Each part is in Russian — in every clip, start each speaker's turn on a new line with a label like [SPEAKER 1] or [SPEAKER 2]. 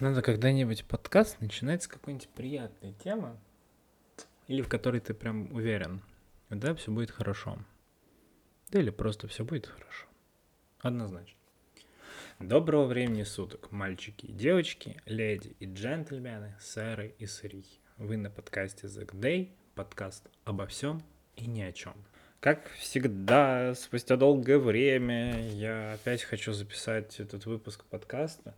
[SPEAKER 1] Надо когда-нибудь подкаст начинать с какой-нибудь приятной темы, или в которой ты прям уверен, да, все будет хорошо. Да или просто все будет хорошо. Однозначно. Доброго времени суток, мальчики и девочки, леди и джентльмены, сэры и сырихи. Вы на подкасте The Day, подкаст обо всем и ни о чем. Как всегда, спустя долгое время я опять хочу записать этот выпуск подкаста.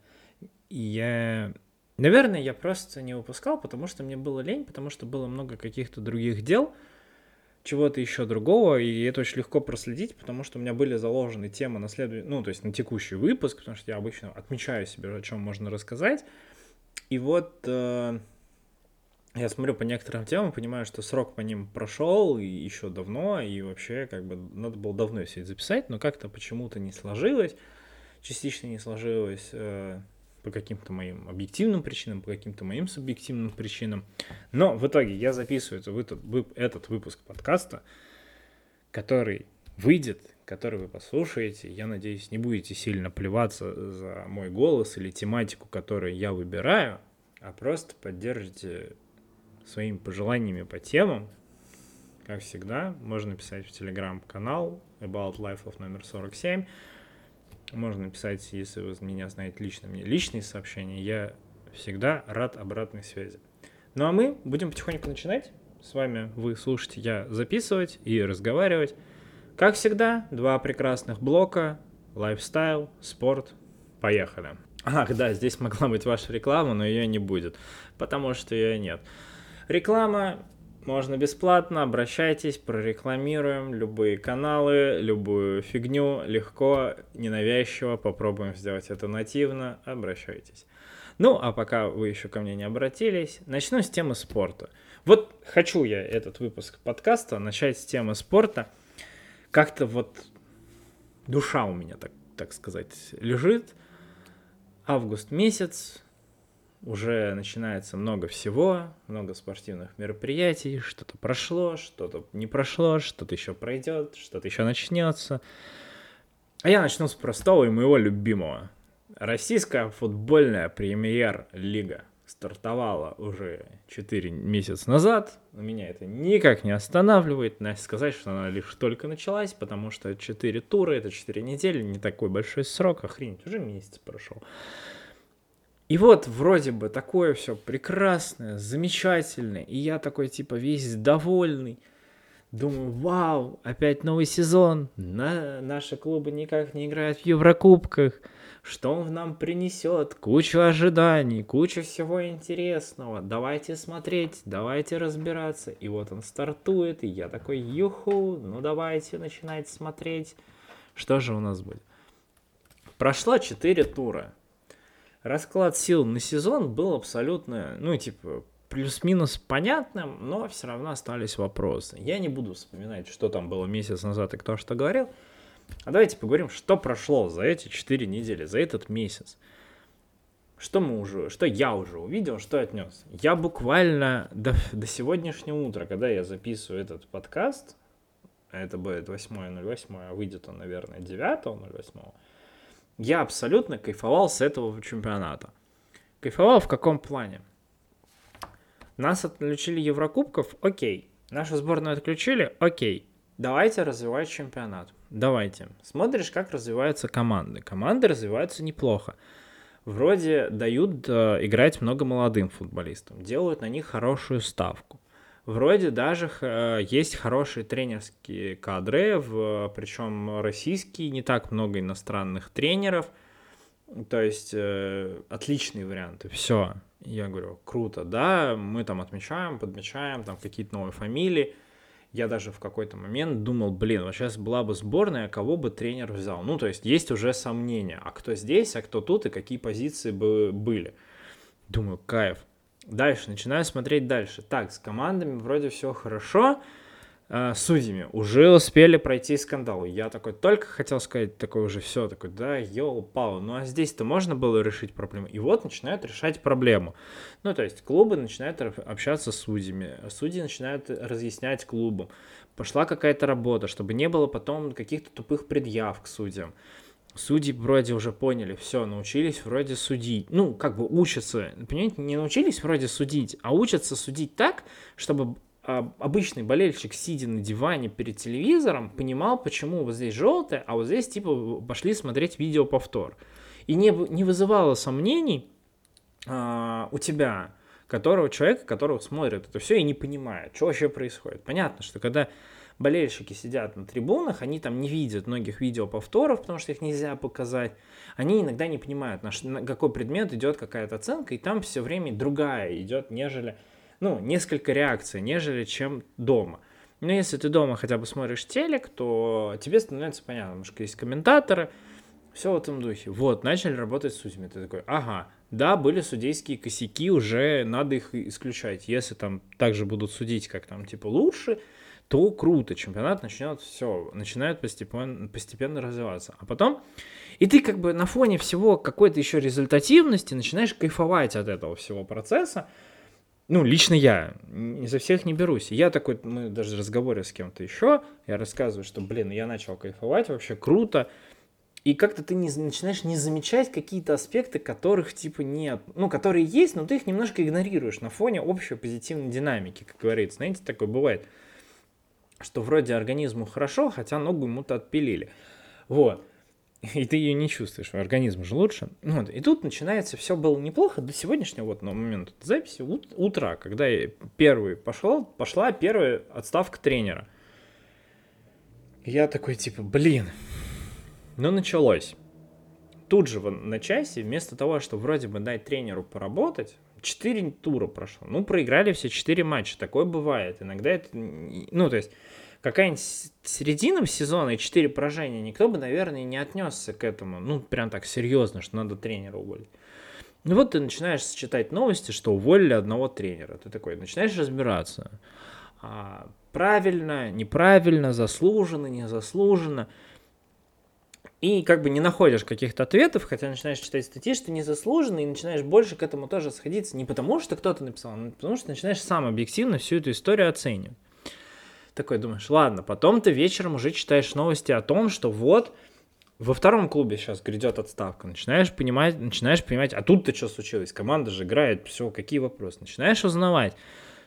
[SPEAKER 1] Я... Наверное, я просто не выпускал, потому что мне было лень, потому что было много каких-то других дел, чего-то еще другого, и это очень легко проследить, потому что у меня были заложены темы на следующий, ну, то есть на текущий выпуск, потому что я обычно отмечаю себе, о чем можно рассказать. И вот э, я смотрю по некоторым темам, понимаю, что срок по ним прошел и еще давно, и вообще как бы надо было давно все это записать, но как-то почему-то не сложилось, частично не сложилось э, по каким-то моим объективным причинам, по каким-то моим субъективным причинам. Но в итоге я записываю этот, выпуск подкаста, который выйдет, который вы послушаете. Я надеюсь, не будете сильно плеваться за мой голос или тематику, которую я выбираю, а просто поддержите своими пожеланиями по темам. Как всегда, можно писать в телеграм-канал About Life of номер 47. Можно написать, если вы меня знаете лично, мне личные сообщения. Я всегда рад обратной связи. Ну а мы будем потихоньку начинать. С вами вы слушаете я записывать и разговаривать. Как всегда, два прекрасных блока. Лайфстайл, спорт. Поехали. Ах, да, здесь могла быть ваша реклама, но ее не будет, потому что ее нет. Реклама можно бесплатно, обращайтесь, прорекламируем любые каналы, любую фигню, легко, ненавязчиво, попробуем сделать это нативно, обращайтесь. Ну, а пока вы еще ко мне не обратились, начну с темы спорта. Вот хочу я этот выпуск подкаста начать с темы спорта. Как-то вот душа у меня, так, так сказать, лежит. Август месяц, уже начинается много всего, много спортивных мероприятий, что-то прошло, что-то не прошло, что-то еще пройдет, что-то еще начнется. А я начну с простого и моего любимого. Российская футбольная премьер-лига стартовала уже 4 месяца назад. Меня это никак не останавливает. Настя сказать, что она лишь только началась, потому что 4 тура, это 4 недели, не такой большой срок, охренеть, уже месяц прошел. И вот вроде бы такое все прекрасное, замечательное, и я такой типа весь довольный. Думаю, вау, опять новый сезон, на, наши клубы никак не играют в Еврокубках, что он нам принесет, кучу ожиданий, кучу всего интересного, давайте смотреть, давайте разбираться. И вот он стартует, и я такой, юху, ну давайте начинать смотреть, что же у нас будет. Прошло 4 тура, расклад сил на сезон был абсолютно, ну, типа, плюс-минус понятным, но все равно остались вопросы. Я не буду вспоминать, что там было месяц назад и кто что говорил. А давайте поговорим, что прошло за эти 4 недели, за этот месяц. Что мы уже, что я уже увидел, что отнес. Я буквально до, до сегодняшнего утра, когда я записываю этот подкаст, а это будет 8.08, а выйдет он, наверное, 9.08, я абсолютно кайфовал с этого чемпионата. Кайфовал в каком плане? Нас отключили Еврокубков, окей. Нашу сборную отключили, окей. Давайте развивать чемпионат. Давайте. Смотришь, как развиваются команды. Команды развиваются неплохо. Вроде дают э, играть много молодым футболистам, делают на них хорошую ставку. Вроде даже э, есть хорошие тренерские кадры, в, причем российские, не так много иностранных тренеров. То есть э, отличные варианты. Все. Я говорю, круто, да, мы там отмечаем, подмечаем, там какие-то новые фамилии. Я даже в какой-то момент думал, блин, вот сейчас была бы сборная, кого бы тренер взял. Ну, то есть есть уже сомнения, а кто здесь, а кто тут, и какие позиции бы были. Думаю, кайф. Дальше, начинаю смотреть дальше. Так, с командами вроде все хорошо. С судьями уже успели пройти скандал. Я такой только хотел сказать, такой уже все, такой, да, ел пал. Ну а здесь-то можно было решить проблему. И вот начинают решать проблему. Ну, то есть клубы начинают общаться с судьями, судьи начинают разъяснять клубам. Пошла какая-то работа, чтобы не было потом каких-то тупых предъяв к судьям судьи вроде уже поняли, все, научились вроде судить. Ну, как бы учатся, понимаете, не научились вроде судить, а учатся судить так, чтобы а, обычный болельщик, сидя на диване перед телевизором, понимал, почему вот здесь желтое, а вот здесь типа пошли смотреть видео повтор. И не, не вызывало сомнений а, у тебя, которого человека, которого смотрит это все и не понимает, что вообще происходит. Понятно, что когда болельщики сидят на трибунах, они там не видят многих видео повторов, потому что их нельзя показать. Они иногда не понимают, на, на какой предмет идет какая-то оценка, и там все время другая идет, нежели, ну, несколько реакций, нежели чем дома. Но если ты дома хотя бы смотришь телек, то тебе становится понятно, потому что есть комментаторы, все в этом духе. Вот, начали работать с судьями. Ты такой, ага, да, были судейские косяки, уже надо их исключать. Если там также будут судить, как там, типа, лучше, то круто, чемпионат начнет все, начинает постепенно, постепенно развиваться. А потом, и ты как бы на фоне всего какой-то еще результативности начинаешь кайфовать от этого всего процесса. Ну, лично я, изо всех не берусь. Я такой, мы даже разговоре с кем-то еще, я рассказываю, что, блин, я начал кайфовать, вообще круто, и как-то ты не, начинаешь не замечать какие-то аспекты, которых типа нет. Ну, которые есть, но ты их немножко игнорируешь на фоне общей позитивной динамики, как говорится. Знаете, такое бывает, что вроде организму хорошо, хотя ногу ему-то отпилили. Вот. И ты ее не чувствуешь, организм же лучше. Вот. И тут начинается, все было неплохо до сегодняшнего вот на момент записи ут, утра, когда я первый пошел, пошла первая отставка тренера. я такой типа, блин, но началось. Тут же на часе, вместо того, чтобы вроде бы дать тренеру поработать, 4 тура прошло. Ну, проиграли все 4 матча. Такое бывает. Иногда это... Ну, то есть, какая-нибудь середина сезона и 4 поражения, никто бы, наверное, не отнесся к этому. Ну, прям так серьезно, что надо тренера уволить. Ну вот ты начинаешь читать новости, что уволили одного тренера. Ты такой, начинаешь разбираться. А, правильно, неправильно, заслуженно, незаслуженно и как бы не находишь каких-то ответов, хотя начинаешь читать статьи, что незаслуженно, и начинаешь больше к этому тоже сходиться, не потому что кто-то написал, а потому что начинаешь сам объективно всю эту историю оценивать. Такой думаешь, ладно, потом ты вечером уже читаешь новости о том, что вот во втором клубе сейчас грядет отставка, начинаешь понимать, начинаешь понимать, а тут-то что случилось, команда же играет, все, какие вопросы, начинаешь узнавать,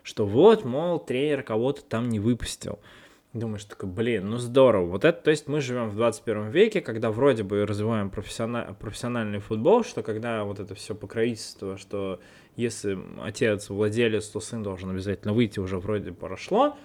[SPEAKER 1] что вот, мол, тренер кого-то там не выпустил, Думаешь, такой, блин, ну здорово. Вот это, то есть мы живем в 21 веке, когда вроде бы развиваем профессиональ, профессиональный футбол, что когда вот это все покровительство, что если отец владелец, то сын должен обязательно выйти, уже вроде прошло,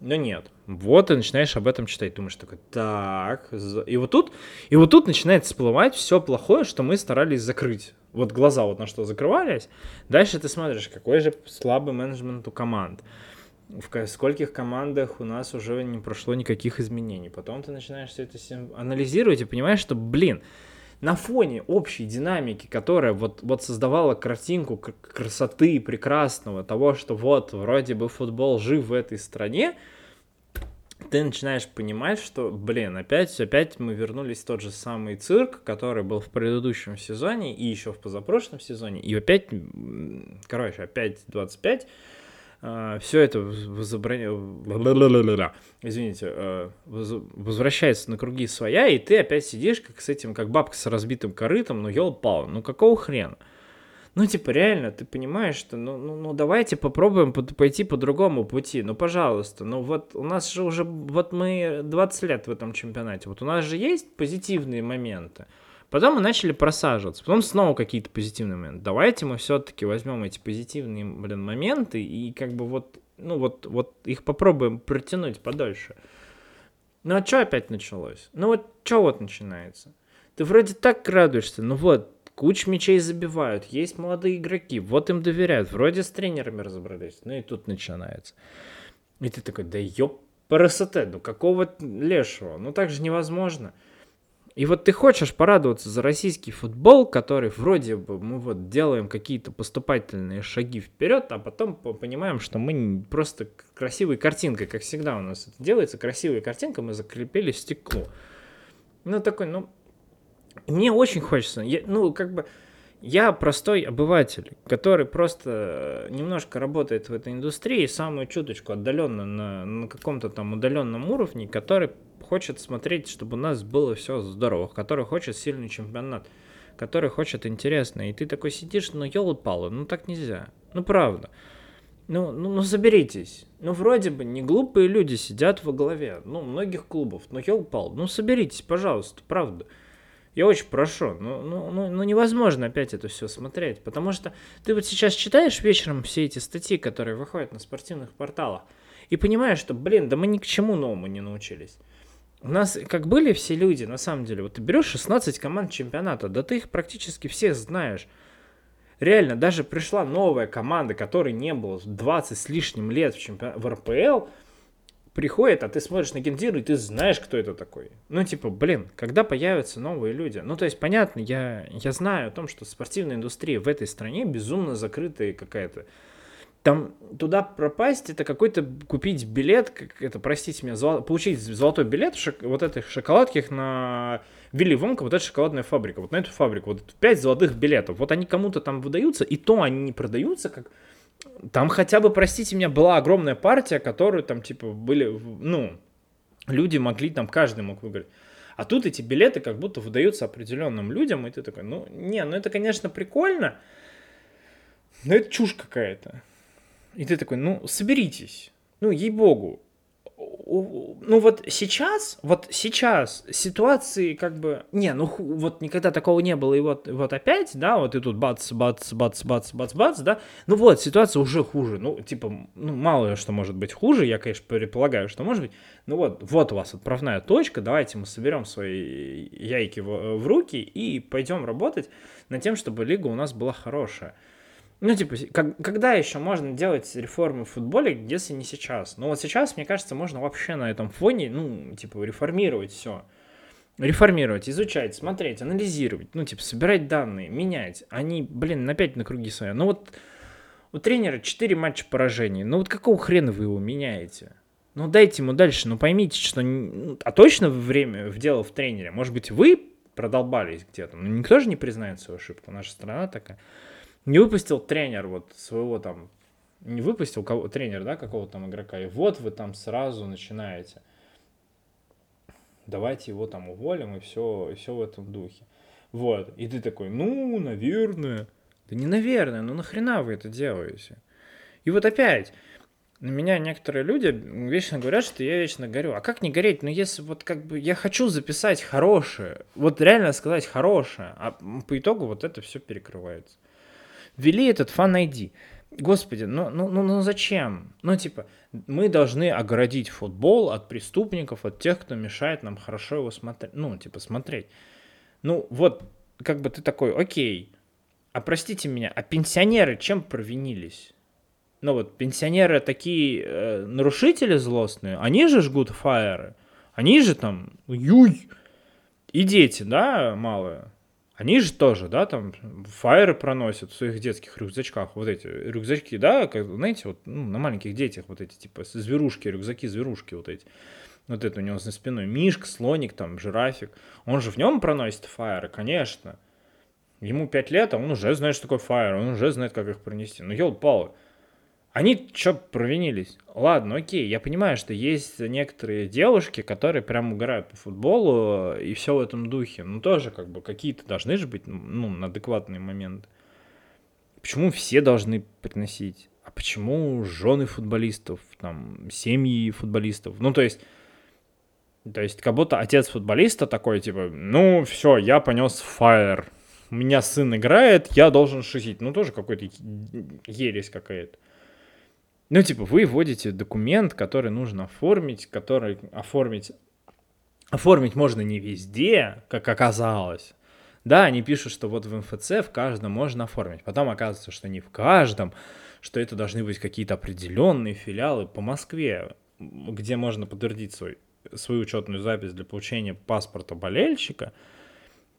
[SPEAKER 1] но нет. Вот ты начинаешь об этом читать, думаешь такой, так, и вот тут, и вот тут начинает всплывать все плохое, что мы старались закрыть. Вот глаза вот на что закрывались. Дальше ты смотришь, какой же слабый менеджмент у команд в скольких командах у нас уже не прошло никаких изменений. Потом ты начинаешь все это анализировать и понимаешь, что, блин, на фоне общей динамики, которая вот, вот создавала картинку красоты прекрасного, того, что вот вроде бы футбол жив в этой стране, ты начинаешь понимать, что, блин, опять, опять мы вернулись в тот же самый цирк, который был в предыдущем сезоне и еще в позапрошлом сезоне, и опять, короче, опять 25 а, все это возобраняется, извините, а, возвращается на круги своя, и ты опять сидишь как с этим, как бабка с разбитым корытом, ну ел-пал, ну какого хрена? Ну, типа, реально, ты понимаешь, что, ну, ну, ну давайте попробуем под, пойти по другому пути, ну, пожалуйста, ну, вот у нас же уже, вот мы 20 лет в этом чемпионате, вот у нас же есть позитивные моменты, Потом мы начали просаживаться, потом снова какие-то позитивные моменты. Давайте мы все-таки возьмем эти позитивные, блин, моменты и как бы вот, ну вот, вот их попробуем протянуть подольше. Ну а что опять началось? Ну вот что вот начинается? Ты вроде так радуешься, ну вот, кучу мячей забивают, есть молодые игроки, вот им доверяют, вроде с тренерами разобрались, ну и тут начинается. И ты такой, да ёп, красоте, ну какого лешего, ну так же невозможно. И вот ты хочешь порадоваться за российский футбол, который вроде бы мы вот делаем какие-то поступательные шаги вперед, а потом понимаем, что мы просто красивой картинкой, как всегда у нас это делается, красивая картинка, мы закрепили стекло. Ну, такой, ну, мне очень хочется, я, ну, как бы, Я простой обыватель, который просто немножко работает в этой индустрии, самую чуточку отдаленно на, на каком-то там удаленном уровне, который хочет смотреть, чтобы у нас было все здорово, который хочет сильный чемпионат, который хочет интересно. И ты такой сидишь, ну елы-палы, ну так нельзя. Ну правда. Ну, ну, ну соберитесь. Ну, вроде бы не глупые люди сидят во главе, ну, многих клубов. Ну, елпал, ну, соберитесь, пожалуйста, правда. Я очень прошу, ну, ну, ну, ну невозможно опять это все смотреть, потому что ты вот сейчас читаешь вечером все эти статьи, которые выходят на спортивных порталах, и понимаешь, что, блин, да мы ни к чему новому не научились. У нас как были все люди, на самом деле, вот ты берешь 16 команд чемпионата, да ты их практически всех знаешь. Реально, даже пришла новая команда, которой не было 20 с лишним лет в, чемпион... в РПЛ, приходит, а ты смотришь на Гендир, и ты знаешь, кто это такой. Ну, типа, блин, когда появятся новые люди? Ну, то есть, понятно, я, я знаю о том, что спортивная индустрия в этой стране безумно закрытая какая-то. Там туда пропасть, это какой-то купить билет, как это, простите меня, золо, получить золотой билет шок, вот этих шоколадких на Вилли Вонка, вот эта шоколадная фабрика, вот на эту фабрику, вот 5 золотых билетов. Вот они кому-то там выдаются, и то они не продаются как там хотя бы, простите меня, была огромная партия, которую там, типа, были, ну, люди могли, там, каждый мог выиграть. А тут эти билеты как будто выдаются определенным людям, и ты такой, ну, не, ну это, конечно, прикольно, но это чушь какая-то. И ты такой, ну, соберитесь. Ну, ей-богу, ну вот сейчас, вот сейчас ситуации как бы, не, ну вот никогда такого не было, и вот, вот опять, да, вот и тут бац, бац, бац, бац, бац, бац, да, ну вот, ситуация уже хуже, ну, типа, ну, мало что может быть хуже, я, конечно, предполагаю, что может быть, ну вот, вот у вас отправная точка, давайте мы соберем свои яйки в, в руки и пойдем работать над тем, чтобы лига у нас была хорошая. Ну, типа, как, когда еще можно делать реформы в футболе, если не сейчас? Ну, вот сейчас, мне кажется, можно вообще на этом фоне, ну, типа, реформировать все. Реформировать, изучать, смотреть, анализировать, ну, типа, собирать данные, менять. Они, блин, опять на круги своя. Ну, вот у тренера 4 матча поражений. Ну, вот какого хрена вы его меняете? Ну, дайте ему дальше, ну, поймите, что... Ну, а точно время в дело в тренере? Может быть, вы продолбались где-то? Ну, никто же не признает свою ошибку. Наша страна такая. Не выпустил тренер вот своего там, не выпустил кого, тренер, да, какого-то там игрока, и вот вы там сразу начинаете. Давайте его там уволим, и все, и все в этом духе. Вот. И ты такой, ну, наверное. Да не наверное, ну нахрена вы это делаете? И вот опять, на меня некоторые люди вечно говорят, что я вечно горю. А как не гореть? Ну, если вот как бы я хочу записать хорошее, вот реально сказать хорошее, а по итогу вот это все перекрывается ввели этот Fan ID. Господи, ну, ну, ну, ну зачем? Ну, типа, мы должны огородить футбол от преступников, от тех, кто мешает нам хорошо его смотреть. Ну, типа, смотреть. Ну, вот, как бы ты такой, окей, а простите меня, а пенсионеры чем провинились? Ну вот, пенсионеры такие э, нарушители злостные, они же жгут фаеры, они же там, юй, и дети, да, малые. Они же тоже, да, там фаеры проносят в своих детских рюкзачках. Вот эти рюкзачки, да, как, знаете, вот ну, на маленьких детях вот эти, типа, зверушки, рюкзаки, зверушки вот эти. Вот это у него за спиной. Мишка, слоник, там, жирафик. Он же в нем проносит фаеры, конечно. Ему 5 лет, а он уже знает, что такое фаер, он уже знает, как их пронести. Ну, елы-палы. Они что провинились? Ладно, окей, я понимаю, что есть некоторые девушки, которые прям угорают по футболу и все в этом духе. Ну, тоже как бы какие-то должны же быть, ну, на адекватный момент. Почему все должны приносить? А почему жены футболистов, там, семьи футболистов? Ну, то есть, то есть, как будто отец футболиста такой, типа, ну, все, я понес фаер. У меня сын играет, я должен шутить. Ну, тоже какой-то ересь какая-то. Ну, типа, вы вводите документ, который нужно оформить, который оформить... Оформить можно не везде, как оказалось. Да, они пишут, что вот в МФЦ в каждом можно оформить. Потом оказывается, что не в каждом, что это должны быть какие-то определенные филиалы по Москве, где можно подтвердить свой, свою учетную запись для получения паспорта болельщика.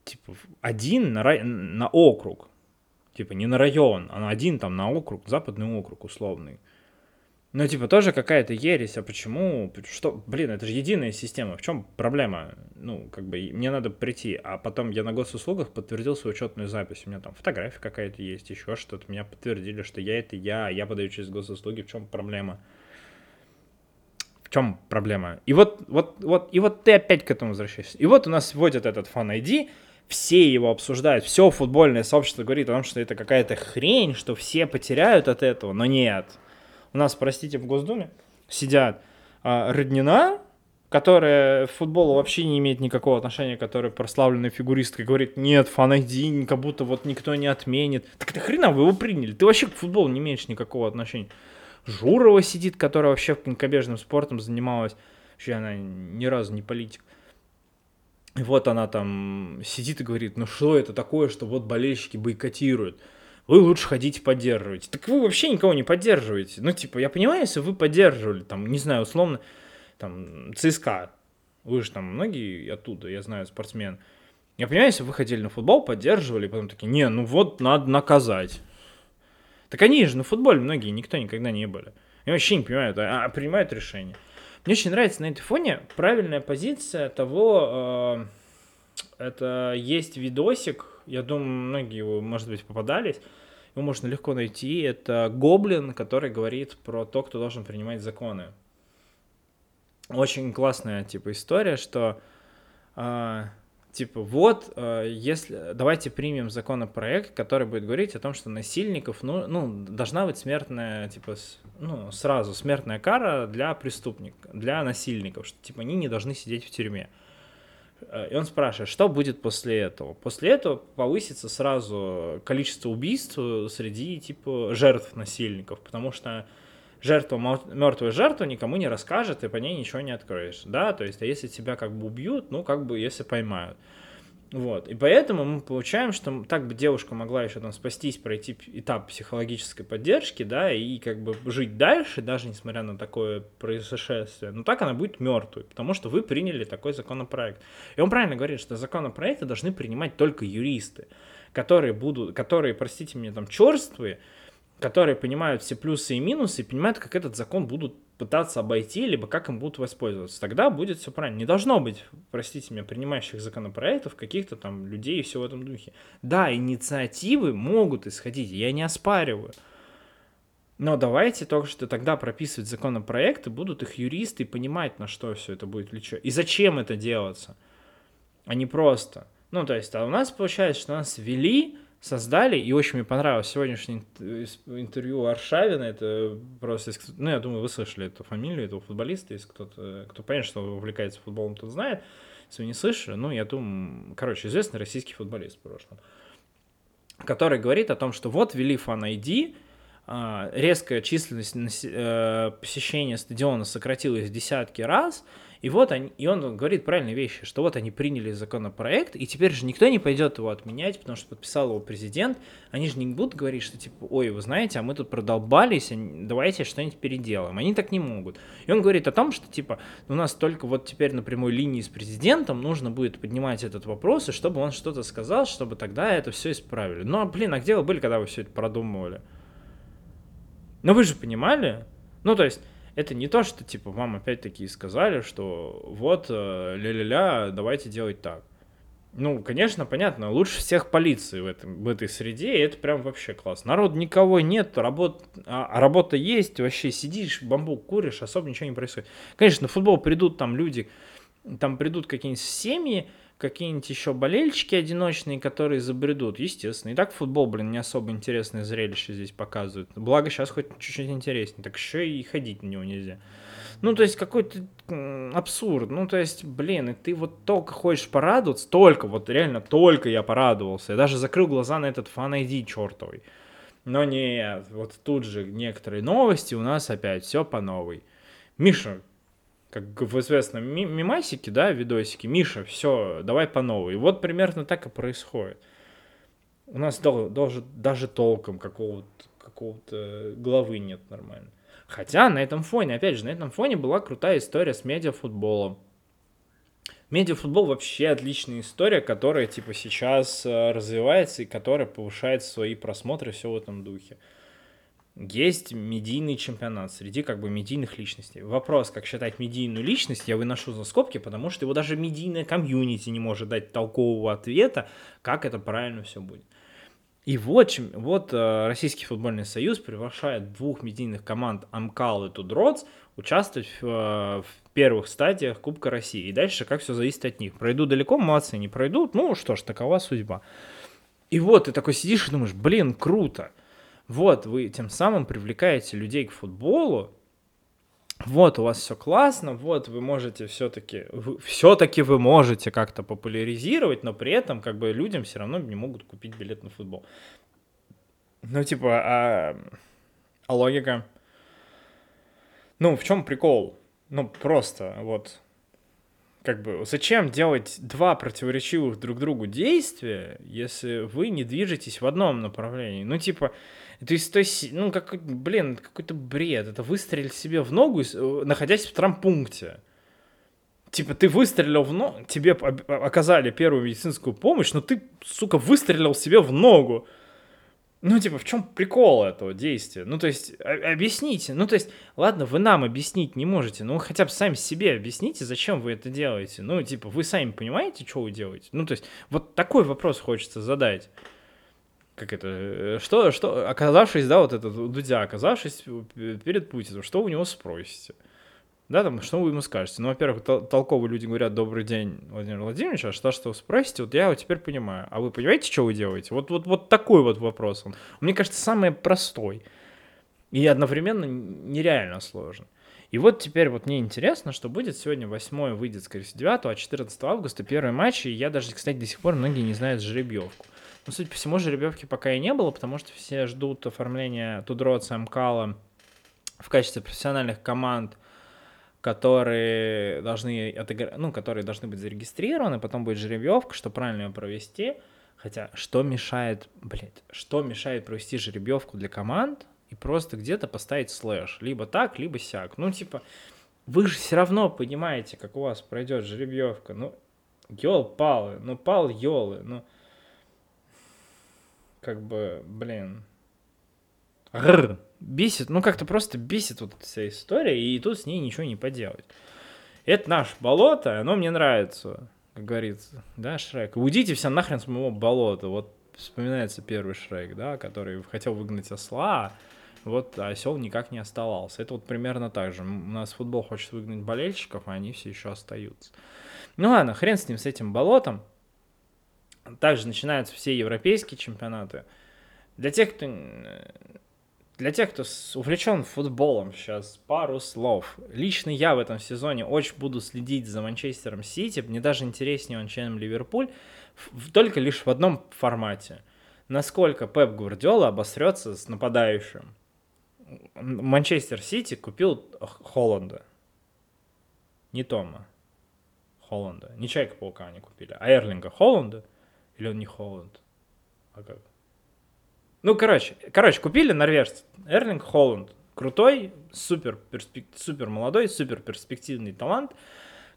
[SPEAKER 1] Типа один на, рай... на округ. Типа не на район, а один там на округ, западный округ условный. Ну, типа, тоже какая-то ересь, а почему? Что, блин, это же единая система, в чем проблема? Ну, как бы, мне надо прийти, а потом я на госуслугах подтвердил свою учетную запись, у меня там фотография какая-то есть, еще что-то, меня подтвердили, что я это я, я подаю через госуслуги, в чем проблема? В чем проблема? И вот, вот, вот, и вот ты опять к этому возвращаешься. И вот у нас вводят этот фан ID, все его обсуждают, все футбольное сообщество говорит о том, что это какая-то хрень, что все потеряют от этого, но нет – у нас, простите, в Госдуме сидят а, Роднина, которая в футболу вообще не имеет никакого отношения, которая прославленная фигуристка, говорит, нет, фан как будто вот никто не отменит. Так это хрена вы его приняли, ты вообще к футболу не имеешь никакого отношения. Журова сидит, которая вообще конькобежным спортом занималась, вообще она ни разу не политик. И вот она там сидит и говорит, ну что это такое, что вот болельщики бойкотируют вы лучше ходите поддерживайте. Так вы вообще никого не поддерживаете. Ну, типа, я понимаю, если вы поддерживали, там, не знаю, условно, там, ЦСКА, вы же там многие оттуда, я знаю, спортсмен. Я понимаю, если вы ходили на футбол, поддерживали, потом такие, не, ну вот надо наказать. Так они же на футболе многие никто никогда не были. Я вообще не понимаю, а принимают решение. Мне очень нравится на этой фоне правильная позиция того, э, это есть видосик, я думаю, многие его, может быть, попадались. Его можно легко найти. Это гоблин, который говорит про то, кто должен принимать законы. Очень классная, типа, история, что, э, типа, вот, э, если, давайте примем законопроект, который будет говорить о том, что насильников, ну, ну должна быть смертная, типа, с, ну, сразу смертная кара для преступников, для насильников, что, типа, они не должны сидеть в тюрьме. Э, и он спрашивает, что будет после этого? После этого повысится сразу количество убийств среди типа жертв насильников, потому что жертва, мертвая жертва никому не расскажет, и по ней ничего не откроешь, да, то есть, а если тебя как бы убьют, ну, как бы, если поймают. Вот. И поэтому мы получаем, что так бы девушка могла еще там спастись, пройти этап психологической поддержки, да, и как бы жить дальше, даже несмотря на такое происшествие. Но так она будет мертвой, потому что вы приняли такой законопроект. И он правильно говорит, что законопроекты должны принимать только юристы, которые будут, которые, простите меня, там черствые, которые понимают все плюсы и минусы и понимают, как этот закон будут пытаться обойти, либо как им будут воспользоваться. Тогда будет все правильно. Не должно быть, простите меня, принимающих законопроектов, каких-то там людей и все в этом духе. Да, инициативы могут исходить, я не оспариваю. Но давайте только что тогда прописывать законопроекты, будут их юристы понимать, на что все это будет влечет. И зачем это делаться, а не просто. Ну, то есть, а у нас получается, что нас ввели создали, и очень мне понравилось сегодняшнее интервью Аршавина, это просто, ну, я думаю, вы слышали эту фамилию этого футболиста, если кто-то, кто понятно, что увлекается футболом, тот знает, если вы не слышали, ну, я думаю, короче, известный российский футболист в прошлом, который говорит о том, что вот ввели Fan ID, а, резкая численность э, посещения стадиона сократилась в десятки раз, и вот они, и он говорит правильные вещи, что вот они приняли законопроект, и теперь же никто не пойдет его отменять, потому что подписал его президент. Они же не будут говорить, что типа, ой, вы знаете, а мы тут продолбались, давайте что-нибудь переделаем. Они так не могут. И он говорит о том, что типа у нас только вот теперь на прямой линии с президентом нужно будет поднимать этот вопрос, и чтобы он что-то сказал, чтобы тогда это все исправили. Ну, а блин, а где вы были, когда вы все это продумывали? Ну вы же понимали? Ну, то есть, это не то, что, типа, вам опять-таки сказали, что вот, э, ля-ля-ля, давайте делать так. Ну, конечно, понятно, лучше всех полиции в, этом, в этой среде, и это прям вообще класс. Народ никого нет, работ, а, а работа есть, вообще сидишь, бамбук куришь, особо ничего не происходит. Конечно, на футбол придут там люди, там придут какие-нибудь семьи, какие-нибудь еще болельщики одиночные, которые забредут, естественно. И так футбол, блин, не особо интересное зрелище здесь показывают. Благо сейчас хоть чуть-чуть интереснее, так еще и ходить на него нельзя. Ну, то есть какой-то абсурд. Ну, то есть, блин, и ты вот только хочешь порадоваться, только, вот реально только я порадовался. Я даже закрыл глаза на этот фан ID чертовый. Но нет, вот тут же некоторые новости у нас опять все по новой. Миша, как в известном мимасике, да, видосике, Миша, все, давай по новой. И вот примерно так и происходит. У нас даже, даже толком какого-то какого главы нет нормально. Хотя на этом фоне, опять же, на этом фоне была крутая история с медиафутболом. Медиафутбол вообще отличная история, которая типа сейчас э, развивается и которая повышает свои просмотры все в этом духе. Есть медийный чемпионат среди как бы медийных личностей. Вопрос, как считать медийную личность, я выношу за скобки, потому что его даже медийная комьюнити не может дать толкового ответа, как это правильно все будет. И вот, вот э, Российский футбольный союз приглашает двух медийных команд Амкал и Тудроц участвовать в, э, в первых стадиях Кубка России. И дальше как все зависит от них. Пройдут далеко, молодцы, не пройдут, ну что ж, такова судьба. И вот ты такой сидишь и думаешь, блин, круто. Вот, вы тем самым привлекаете людей к футболу, вот у вас все классно, вот вы можете все-таки, все-таки вы можете как-то популяризировать, но при этом как бы людям все равно не могут купить билет на футбол. Ну типа, а, а логика? Ну в чем прикол? Ну просто вот как бы зачем делать два противоречивых друг другу действия, если вы не движетесь в одном направлении? Ну типа то есть, то есть, ну, как, блин, какой-то бред. Это выстрелить себе в ногу, э, находясь в травмпункте. Типа, ты выстрелил в ногу, тебе оказали первую медицинскую помощь, но ты, сука, выстрелил себе в ногу. Ну, типа, в чем прикол этого действия? Ну, то есть, объясните. Ну, то есть, ладно, вы нам объяснить не можете, но хотя бы сами себе объясните, зачем вы это делаете. Ну, типа, вы сами понимаете, что вы делаете? Ну, то есть, вот такой вопрос хочется задать как это, э, что, что, оказавшись, да, вот этот Дудя, оказавшись перед Путиным, что у него спросите? Да, там, что вы ему скажете? Ну, во-первых, толковые люди говорят «Добрый день, Владимир Владимирович», а что, что вы спросите, вот я вот теперь понимаю. А вы понимаете, что вы делаете? Вот, вот, вот такой вот вопрос он. Мне кажется, самый простой. И одновременно нереально сложный. И вот теперь вот мне интересно, что будет сегодня 8 выйдет, скорее всего, 9, а 14 августа первый матч, и я даже, кстати, до сих пор многие не знают жеребьевку. Но, судя по всему, жеребьевки пока и не было, потому что все ждут оформления Тудроца, Мкала в качестве профессиональных команд, которые должны, отыгр... ну, которые должны быть зарегистрированы, потом будет жеребьевка, что правильно ее провести. Хотя, что мешает, блядь, что мешает провести жеребьевку для команд и просто где-то поставить слэш? Либо так, либо сяк. Ну, типа, вы же все равно понимаете, как у вас пройдет жеребьевка. Ну, ёл-палы, ну, пал-ёлы, ну, как бы, блин, Рр, бесит, ну как-то просто бесит вот вся история, и тут с ней ничего не поделать. Это наше болото, оно мне нравится, как говорится, да, Шрек. Уйдите все нахрен с моего болота, вот вспоминается первый Шрек, да, который хотел выгнать осла, вот осел никак не оставался. Это вот примерно так же. У нас футбол хочет выгнать болельщиков, а они все еще остаются. Ну ладно, хрен с ним, с этим болотом. Также начинаются все европейские чемпионаты. Для тех, кто для тех, кто увлечен футболом, сейчас пару слов. Лично я в этом сезоне очень буду следить за Манчестером Сити. Мне даже интереснее он, чем Ливерпуль. Только лишь в одном формате. Насколько Пеп Гвардиола обосрется с нападающим. Манчестер Сити купил Холланда. Не Тома. Холланда. Не Человека-паука они купили, а Эрлинга Холланда. Или он не Холланд? А как? Ну, короче, короче, купили норвежца. Эрлинг Холланд. Крутой, супер, перспек... супер молодой, супер перспективный талант,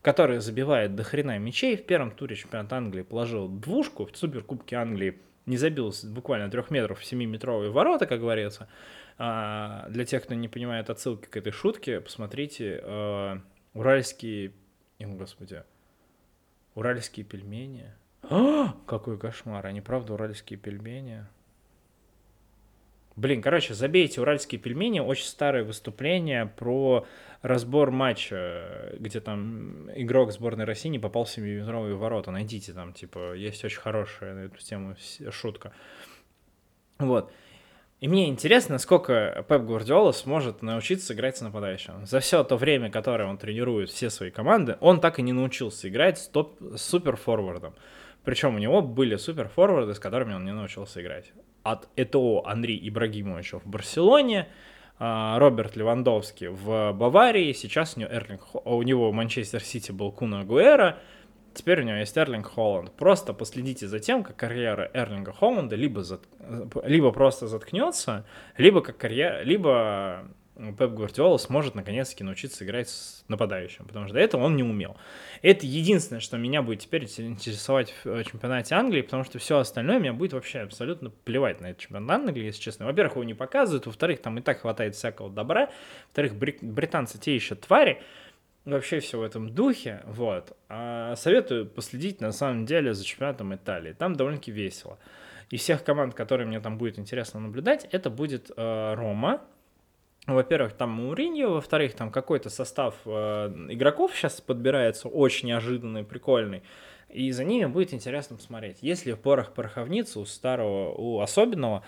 [SPEAKER 1] который забивает до хрена мячей. В первом туре чемпионата Англии положил двушку, в суперкубке Англии не забил буквально трех метров в 7-метровые ворота, как говорится. А, для тех, кто не понимает отсылки к этой шутке, посмотрите а, уральские, господи, уральские пельмени. А, какой кошмар, они правда уральские пельмени? Блин, короче, забейте уральские пельмени, очень старое выступление про разбор матча, где там игрок сборной России не попал в 7-метровые ворота. Найдите там, типа, есть очень хорошая на эту тему шутка. Вот. И мне интересно, сколько Пеп Гвардиола сможет научиться играть с нападающим. За все то время, которое он тренирует все свои команды, он так и не научился играть с, топ, с суперфорвардом. Причем у него были суперфорварды, с которыми он не научился играть. От ЭТО Андрей Ибрагимовича в Барселоне, а, Роберт Левандовский в Баварии, сейчас у него, Эрлинг, у него в Манчестер Сити был Куна Гуэра, теперь у него есть Эрлинг Холланд. Просто последите за тем, как карьера Эрлинга Холланда либо, зат... либо просто заткнется, либо как карьера, либо Пеп Гвардиола сможет наконец-таки научиться играть с нападающим, потому что до этого он не умел. Это единственное, что меня будет теперь интересовать в э, чемпионате Англии, потому что все остальное меня будет вообще абсолютно плевать на этот чемпионат Англии, если честно. Во-первых, его не показывают, во-вторых, там и так хватает всякого добра, во-вторых, британцы те еще твари, вообще все в этом духе, вот. А советую последить на самом деле за чемпионатом Италии, там довольно-таки весело. Из всех команд, которые мне там будет интересно наблюдать, это будет э, Рома, во-первых, там Мауриньо, во-вторых, там какой-то состав э, игроков сейчас подбирается очень неожиданный, прикольный. И за ними будет интересно посмотреть. Если порох пороховницы у старого, у особенного,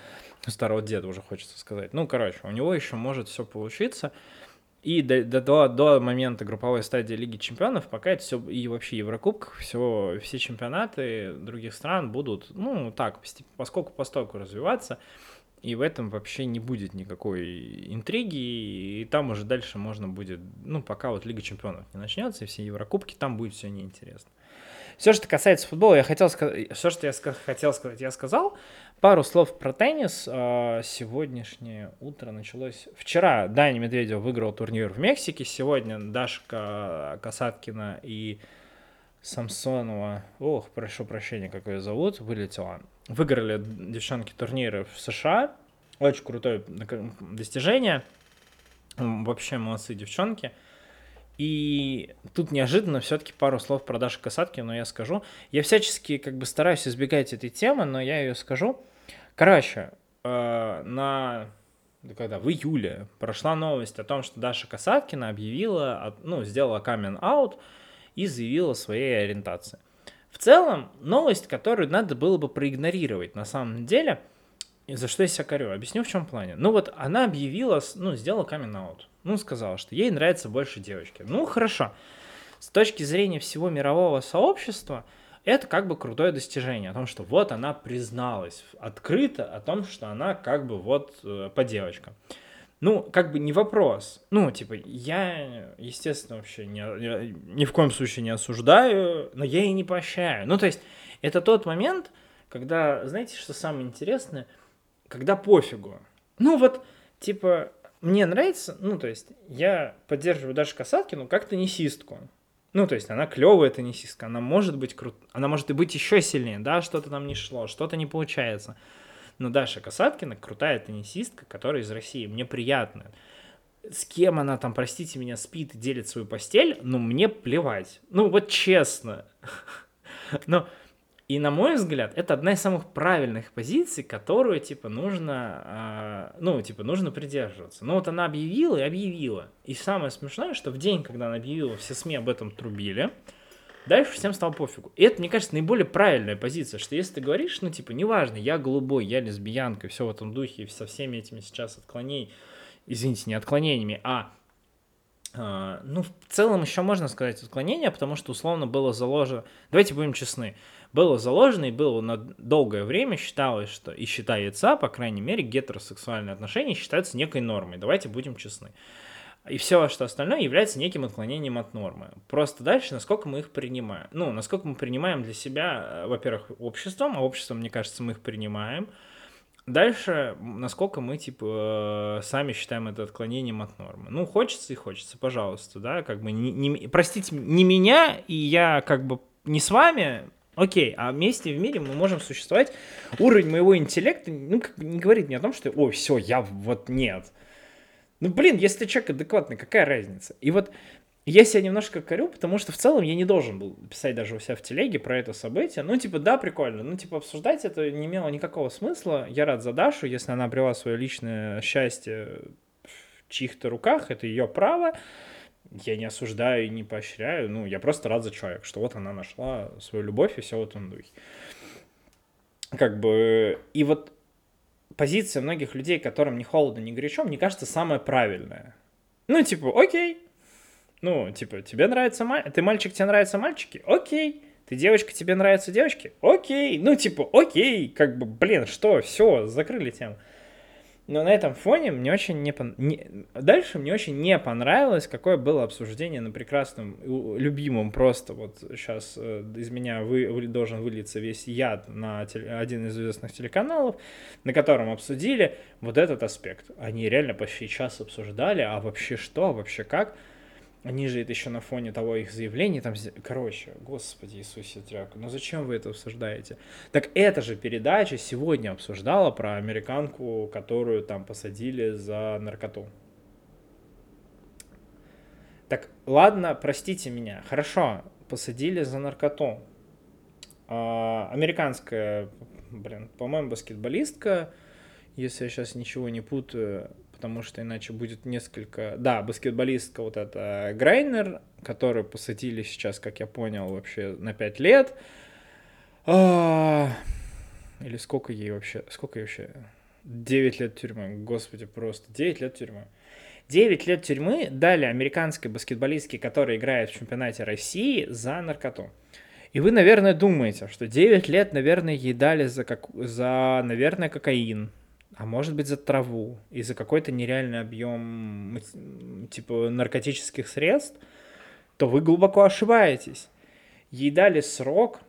[SPEAKER 1] у старого деда уже хочется сказать, ну, короче, у него еще может все получиться. И до, до, до момента групповой стадии Лиги Чемпионов пока это все, и вообще Еврокубках, все, все чемпионаты других стран будут, ну, так, поскольку постольку развиваться, и в этом вообще не будет никакой интриги, и там уже дальше можно будет, ну, пока вот Лига Чемпионов не начнется, и все Еврокубки, там будет все неинтересно. Все, что касается футбола, я хотел сказать, все, что я хотел сказать, я сказал. Пару слов про теннис. А, сегодняшнее утро началось... Вчера Даня Медведев выиграл турнир в Мексике, сегодня Дашка Касаткина и Самсонова, ох, прошу прощения, как ее зовут, вылетела. Выиграли девчонки турниры в США. Очень крутое достижение. Вообще молодцы девчонки. И тут неожиданно все-таки пару слов про Дашу Касатки, но я скажу. Я всячески как бы стараюсь избегать этой темы, но я ее скажу. Короче, э, на когда в июле прошла новость о том, что Даша Касаткина объявила, ну, сделала камен-аут, и заявила о своей ориентации. В целом, новость, которую надо было бы проигнорировать на самом деле, за что я себя корю. Объясню, в чем плане. Ну вот она объявила, ну, сделала камин. Ну, сказала, что ей нравятся больше девочки. Ну, хорошо. С точки зрения всего мирового сообщества, это как бы крутое достижение. О том, что вот она призналась открыто о том, что она как бы вот э, по девочкам. Ну, как бы не вопрос. Ну, типа, я, естественно, вообще не, ни в коем случае не осуждаю, но я и не прощаю. Ну, то есть, это тот момент, когда, знаете, что самое интересное, когда пофигу. Ну, вот, типа, мне нравится, ну, то есть, я поддерживаю Дашу Касаткину как теннисистку. Ну, то есть, она клевая теннисистка, она может быть крут, она может и быть еще сильнее, да, что-то там не шло, что-то не получается. Но Даша Касаткина крутая теннисистка, которая из России. Мне приятно. С кем она там, простите меня, спит и делит свою постель, ну, мне плевать. Ну, вот честно. Но и на мой взгляд, это одна из самых правильных позиций, которую, типа, нужно, э, ну, типа, нужно придерживаться. Ну, вот она объявила и объявила. И самое смешное, что в день, когда она объявила, все СМИ об этом трубили, Дальше всем стало пофигу. И это, мне кажется, наиболее правильная позиция, что если ты говоришь, ну, типа, неважно, я голубой, я лесбиянка, все в этом духе, со всеми этими сейчас отклонениями, извините, не отклонениями, а Uh, ну, в целом еще можно сказать отклонение, потому что условно было заложено, давайте будем честны, было заложено и было на долгое время считалось, что и считается, по крайней мере, гетеросексуальные отношения считаются некой нормой. Давайте будем честны. И все, что остальное является неким отклонением от нормы. Просто дальше, насколько мы их принимаем. Ну, насколько мы принимаем для себя, э, во-первых, обществом, а обществом, мне кажется, мы их принимаем. Дальше, насколько мы, типа, э, сами считаем это отклонением от нормы. Ну, хочется и хочется, пожалуйста, да, как бы, не, не, простите, не меня, и я, как бы, не с вами, окей, а вместе в мире мы можем существовать. Уровень моего интеллекта, ну, как бы не говорит мне о том, что, ой, все, я вот нет. Ну, блин, если человек адекватный, какая разница? И вот я себя немножко корю, потому что в целом я не должен был писать даже у себя в телеге про это событие. Ну, типа, да, прикольно. Ну, типа, обсуждать это не имело никакого смысла. Я рад за Дашу, если она обрела свое личное счастье в чьих-то руках, это ее право. Я не осуждаю и не поощряю. Ну, я просто рад за человека, что вот она нашла свою любовь и все в этом духе. Как бы, и вот позиция многих людей, которым не холодно, не горячо, мне кажется, самая правильная. Ну, типа, окей. Ну, типа, тебе нравится мальчик, ты мальчик, тебе нравятся мальчики? Окей. Ты девочка, тебе нравятся девочки? Окей. Ну, типа, окей. Как бы, блин, что, все, закрыли тему. Но на этом фоне мне очень не, пон... не... Дальше мне очень не понравилось, какое было обсуждение на прекрасном, любимом просто. Вот сейчас э, из меня вы... вы должен вылиться весь яд на теле... один из известных телеканалов, на котором обсудили вот этот аспект. Они реально почти час обсуждали, а вообще что, а вообще как. Они же это еще на фоне того их заявления там... Короче, господи Иисусе Тряк, ну зачем вы это обсуждаете? Так эта же передача сегодня обсуждала про американку, которую там посадили за наркоту. Так, ладно, простите меня. Хорошо, посадили за наркоту. А, американская, блин, по-моему, баскетболистка, если я сейчас ничего не путаю, потому что иначе будет несколько... Да, баскетболистка вот эта Грайнер, которую посадили сейчас, как я понял, вообще на 5 лет. А... Или сколько ей вообще? Сколько ей вообще? 9 лет тюрьмы. Господи, просто 9 лет тюрьмы. 9 лет тюрьмы дали американской баскетболистке, которая играет в чемпионате России, за наркоту. И вы, наверное, думаете, что 9 лет, наверное, ей дали за, как... за наверное, кокаин, а может быть за траву и за какой-то нереальный объем типа наркотических средств, то вы глубоко ошибаетесь. Ей дали срок,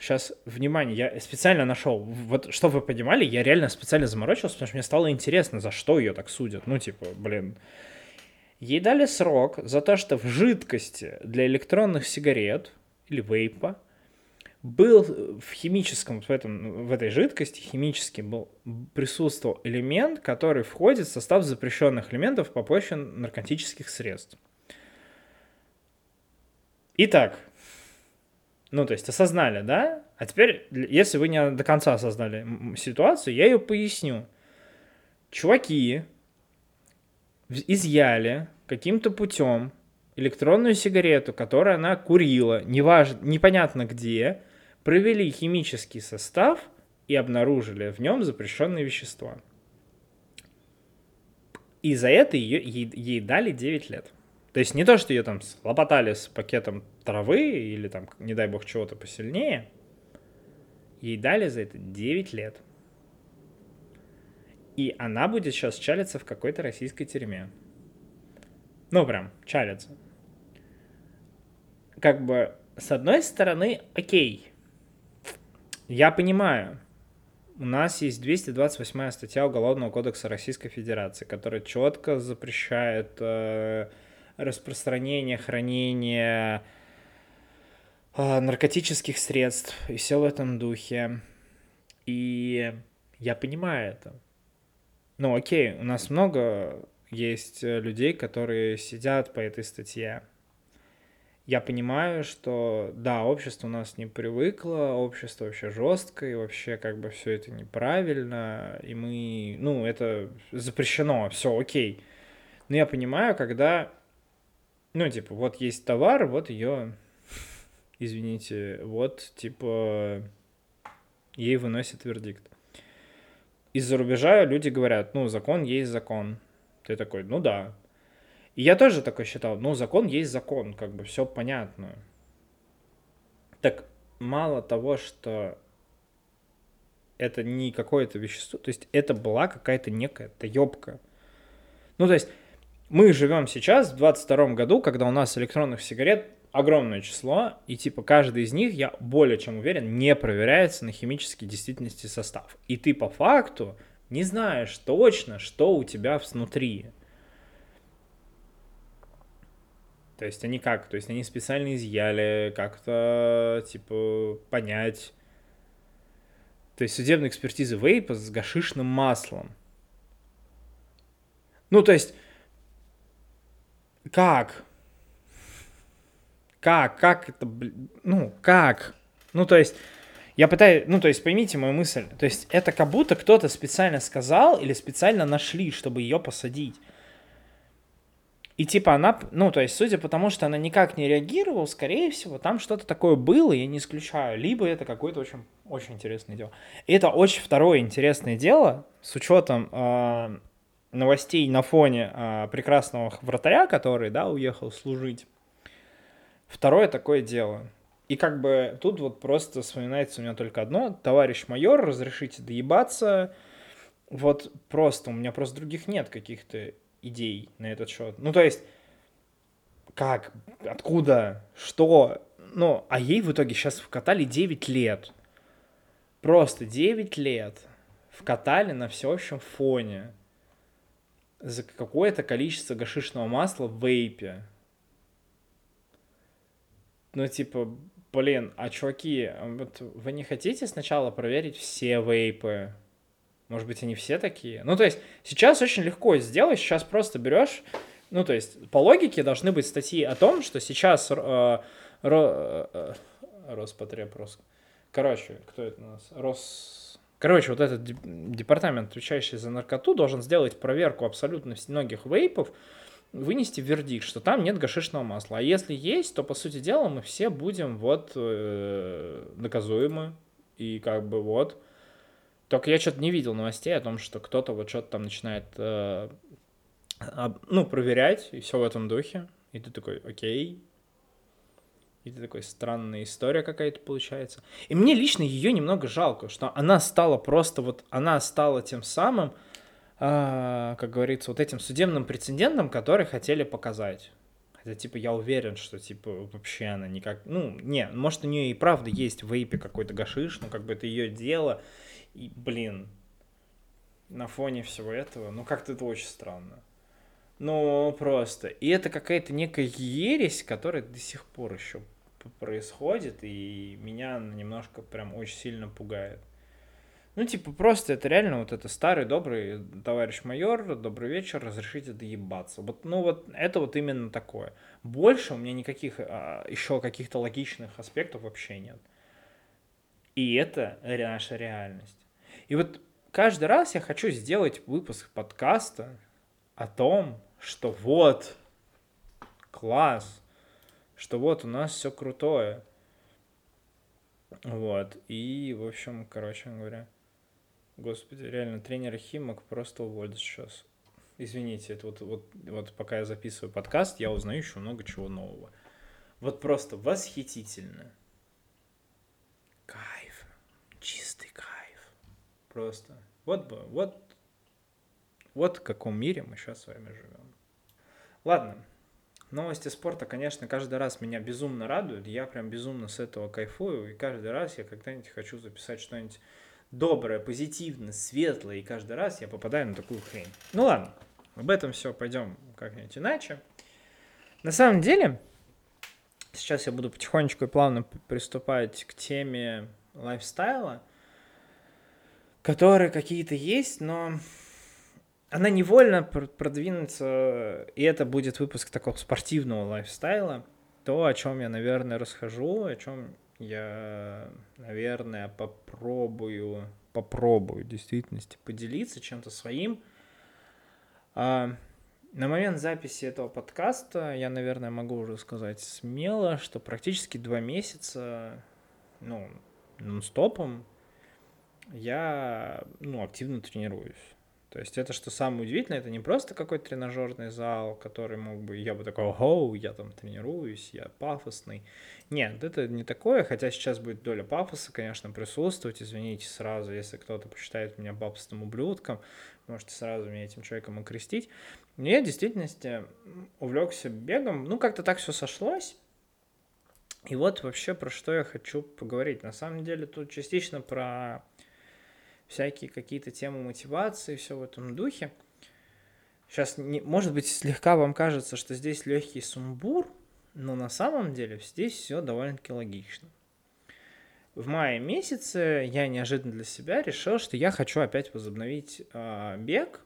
[SPEAKER 1] сейчас, внимание, я специально нашел, вот, чтобы вы понимали, я реально специально заморочился, потому что мне стало интересно, за что ее так судят. Ну, типа, блин. Ей дали срок за то, что в жидкости для электронных сигарет или вейпа был в химическом, в, этом, в этой жидкости химически был, присутствовал элемент, который входит в состав запрещенных элементов по площади наркотических средств. Итак, ну, то есть осознали, да? А теперь, если вы не до конца осознали ситуацию, я ее поясню. Чуваки изъяли каким-то путем электронную сигарету, которую она курила, неважно, непонятно где, провели химический состав и обнаружили в нем запрещенные вещества. И за это ее, ей, ей дали 9 лет. То есть не то, что ее там слопотали с пакетом травы или там, не дай бог, чего-то посильнее. Ей дали за это 9 лет. И она будет сейчас чалиться в какой-то российской тюрьме. Ну, прям, чалиться. Как бы, с одной стороны, окей, я понимаю. У нас есть 228 статья Уголовного кодекса Российской Федерации, которая четко запрещает э, распространение, хранение э, наркотических средств и все в этом духе. И я понимаю это. Ну окей, у нас много есть людей, которые сидят по этой статье я понимаю, что да, общество у нас не привыкло, общество вообще жесткое, вообще как бы все это неправильно, и мы, ну, это запрещено, все окей. Но я понимаю, когда, ну, типа, вот есть товар, вот ее, извините, вот, типа, ей выносят вердикт. Из-за рубежа люди говорят, ну, закон есть закон. Ты такой, ну да, и я тоже такой считал, ну, закон есть закон, как бы все понятно. Так мало того, что это не какое-то вещество, то есть это была какая-то некая таёбка. Ну, то есть мы живем сейчас в 22 году, когда у нас электронных сигарет огромное число, и типа каждый из них, я более чем уверен, не проверяется на химический действительности состав. И ты по факту не знаешь точно, что у тебя внутри. То есть они как? То есть они специально изъяли, как-то, типа, понять. То есть судебная экспертиза вейпа с гашишным маслом. Ну, то есть, как? Как? Как это, ну, как? Ну, то есть, я пытаюсь, ну, то есть, поймите мою мысль. То есть, это как будто кто-то специально сказал или специально нашли, чтобы ее посадить. И типа она, ну, то есть, судя по тому, что она никак не реагировала, скорее всего, там что-то такое было, я не исключаю. Либо это какое-то очень, очень интересное дело. И это очень второе интересное дело, с учетом э, новостей на фоне э, прекрасного вратаря, который, да, уехал служить. Второе такое дело. И как бы тут вот просто вспоминается у меня только одно. Товарищ майор, разрешите доебаться. вот просто, у меня просто других нет каких-то идей на этот счет. Ну, то есть, как, откуда, что, ну, а ей в итоге сейчас вкатали 9 лет. Просто 9 лет вкатали на всеобщем фоне за какое-то количество гашишного масла в вейпе. Ну, типа, блин, а чуваки, вот вы не хотите сначала проверить все вейпы? Может быть, они все такие? Ну, то есть, сейчас очень легко сделать, сейчас просто берешь, ну, то есть, по логике должны быть статьи о том, что сейчас э, ро, э, Роспотреб, Короче, кто это у нас? Рос... Короче, вот этот департамент, отвечающий за наркоту, должен сделать проверку абсолютно многих вейпов, вынести вердикт, что там нет гашишного масла. А если есть, то, по сути дела, мы все будем вот э, наказуемы. И как бы вот. Только я что-то не видел новостей о том, что кто-то вот что-то там начинает, э, об, ну, проверять, и все в этом духе. И ты такой, окей. И ты такой, странная история какая-то получается. И мне лично ее немного жалко, что она стала просто вот, она стала тем самым, а, как говорится, вот этим судебным прецедентом, который хотели показать. Хотя, типа, я уверен, что, типа, вообще она никак... Ну, не, может, у нее и правда есть в вейпе какой-то гашиш, но как бы это ее дело. И, блин, на фоне всего этого, ну, как-то это очень странно. Ну, просто. И это какая-то некая ересь, которая до сих пор еще происходит, и меня немножко прям очень сильно пугает. Ну, типа, просто это реально вот это старый, добрый товарищ майор, добрый вечер, разрешите доебаться. Вот, ну, вот это вот именно такое. Больше у меня никаких а, еще каких-то логичных аспектов вообще нет. И это наша реальность. И вот каждый раз я хочу сделать выпуск подкаста о том, что вот, класс, что вот у нас все крутое. Вот. И, в общем, короче говоря, Господи, реально, тренер Химок просто уволят сейчас. Извините, это вот, вот, вот пока я записываю подкаст, я узнаю еще много чего нового. Вот просто восхитительно. Кайф. Чистый кайф. Просто. Вот бы, вот, вот в каком мире мы сейчас с вами живем. Ладно, новости спорта, конечно, каждый раз меня безумно радуют. Я прям безумно с этого кайфую. И каждый раз я когда-нибудь хочу записать что-нибудь доброе, позитивное, светлое, и каждый раз я попадаю на такую хрень. Ну ладно, об этом все пойдем как-нибудь иначе. На самом деле, сейчас я буду потихонечку и плавно приступать к теме лайфстайла, которые какие-то есть, но она невольно продвинется, и это будет выпуск такого спортивного лайфстайла, то, о чем я, наверное, расскажу, о чем я, наверное, попробую, попробую в действительности поделиться чем-то своим. А, на момент записи этого подкаста я, наверное, могу уже сказать смело, что практически два месяца, ну, нон-стопом я, ну, активно тренируюсь. То есть это, что самое удивительное, это не просто какой-то тренажерный зал, который мог бы, я бы такой, ого, я там тренируюсь, я пафосный. Нет, это не такое, хотя сейчас будет доля пафоса, конечно, присутствовать. Извините сразу, если кто-то посчитает меня пафосным ублюдком, можете сразу меня этим человеком окрестить. Но я в действительности увлекся бегом, ну как-то так все сошлось. И вот вообще про что я хочу поговорить. На самом деле тут частично про всякие какие-то темы мотивации, все в этом духе. Сейчас, не, может быть, слегка вам кажется, что здесь легкий сумбур, но на самом деле здесь все довольно-таки логично. В мае месяце я неожиданно для себя решил, что я хочу опять возобновить э, бег,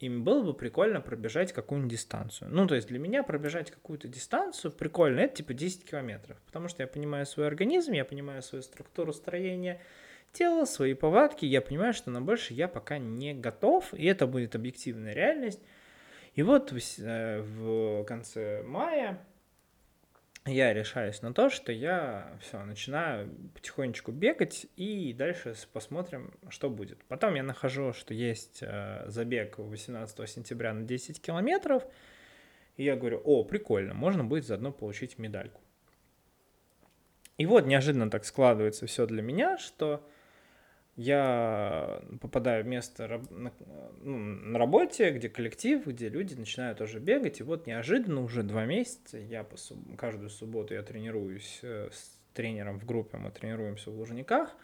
[SPEAKER 1] и было бы прикольно пробежать какую-нибудь дистанцию. Ну, то есть для меня пробежать какую-то дистанцию прикольно, это типа 10 километров, потому что я понимаю свой организм, я понимаю свою структуру строения, тело, свои повадки, я понимаю, что на больше я пока не готов, и это будет объективная реальность. И вот в, э, конце мая я решаюсь на то, что я все, начинаю потихонечку бегать, и дальше посмотрим, что будет. Потом я нахожу, что есть э, забег 18 сентября на 10 километров, и я говорю, о, прикольно, можно будет заодно получить медальку. И вот неожиданно так складывается все для меня, что я попадаю в место на, ну, на работе, где коллектив, где люди начинают тоже бегать, и вот неожиданно уже два месяца я по суб... каждую субботу я тренируюсь э, с тренером в группе, мы тренируемся в Лужниках,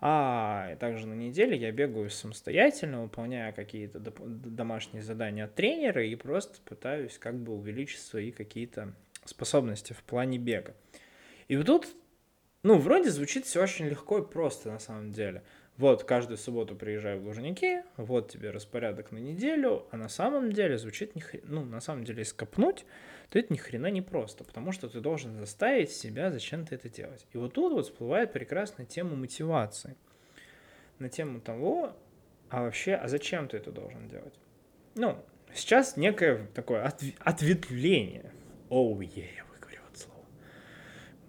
[SPEAKER 1] а также на неделе я бегаю самостоятельно, выполняя какие-то домашние задания от тренера и просто пытаюсь как бы увеличить свои какие-то способности в плане бега. И вот тут ну, вроде звучит все очень легко и просто на самом деле. Вот, каждую субботу приезжаю в Лужники, вот тебе распорядок на неделю, а на самом деле звучит, не хр... ну, на самом деле, если копнуть, то это ни хрена не просто, потому что ты должен заставить себя зачем-то это делать. И вот тут вот всплывает прекрасная тема мотивации. На тему того, а вообще, а зачем ты это должен делать? Ну, сейчас некое такое отв... ответвление. Оу, oh, yeah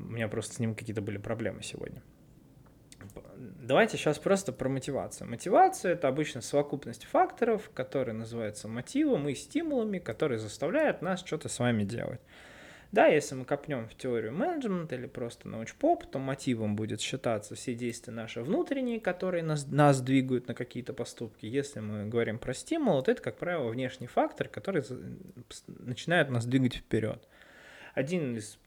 [SPEAKER 1] у меня просто с ним какие-то были проблемы сегодня. Давайте сейчас просто про мотивацию. Мотивация — это обычно совокупность факторов, которые называются мотивом и стимулами, которые заставляют нас что-то с вами делать. Да, если мы копнем в теорию менеджмента или просто научпоп, то мотивом будет считаться все действия наши внутренние, которые нас, нас двигают на какие-то поступки. Если мы говорим про стимул, то это, как правило, внешний фактор, который начинает нас двигать вперед. Один из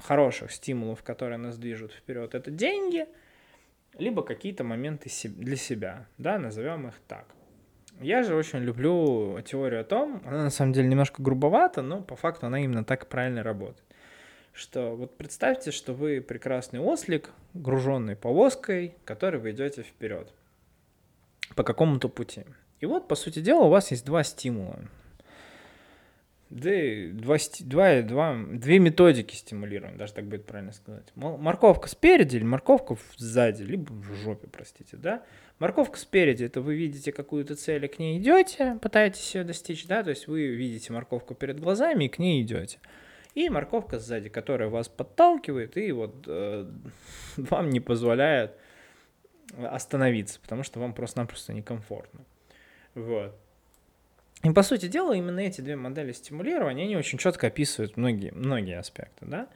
[SPEAKER 1] хороших стимулов, которые нас движут вперед, это деньги, либо какие-то моменты для себя, да, назовем их так. Я же очень люблю теорию о том, она на самом деле немножко грубовата, но по факту она именно так правильно работает. Что вот представьте, что вы прекрасный ослик, груженный повозкой, который вы идете вперед по какому-то пути. И вот, по сути дела, у вас есть два стимула. Да, два, два, два, две методики стимулирования, даже так будет правильно сказать. Морковка спереди или морковка сзади, либо в жопе, простите, да. Морковка спереди, это вы видите какую-то цель и к ней идете, пытаетесь ее достичь, да, то есть вы видите морковку перед глазами и к ней идете. И морковка сзади, которая вас подталкивает и вот э, вам не позволяет остановиться, потому что вам просто-напросто некомфортно. Вот. И, по сути дела, именно эти две модели стимулирования, они очень четко описывают многие, многие аспекты, да.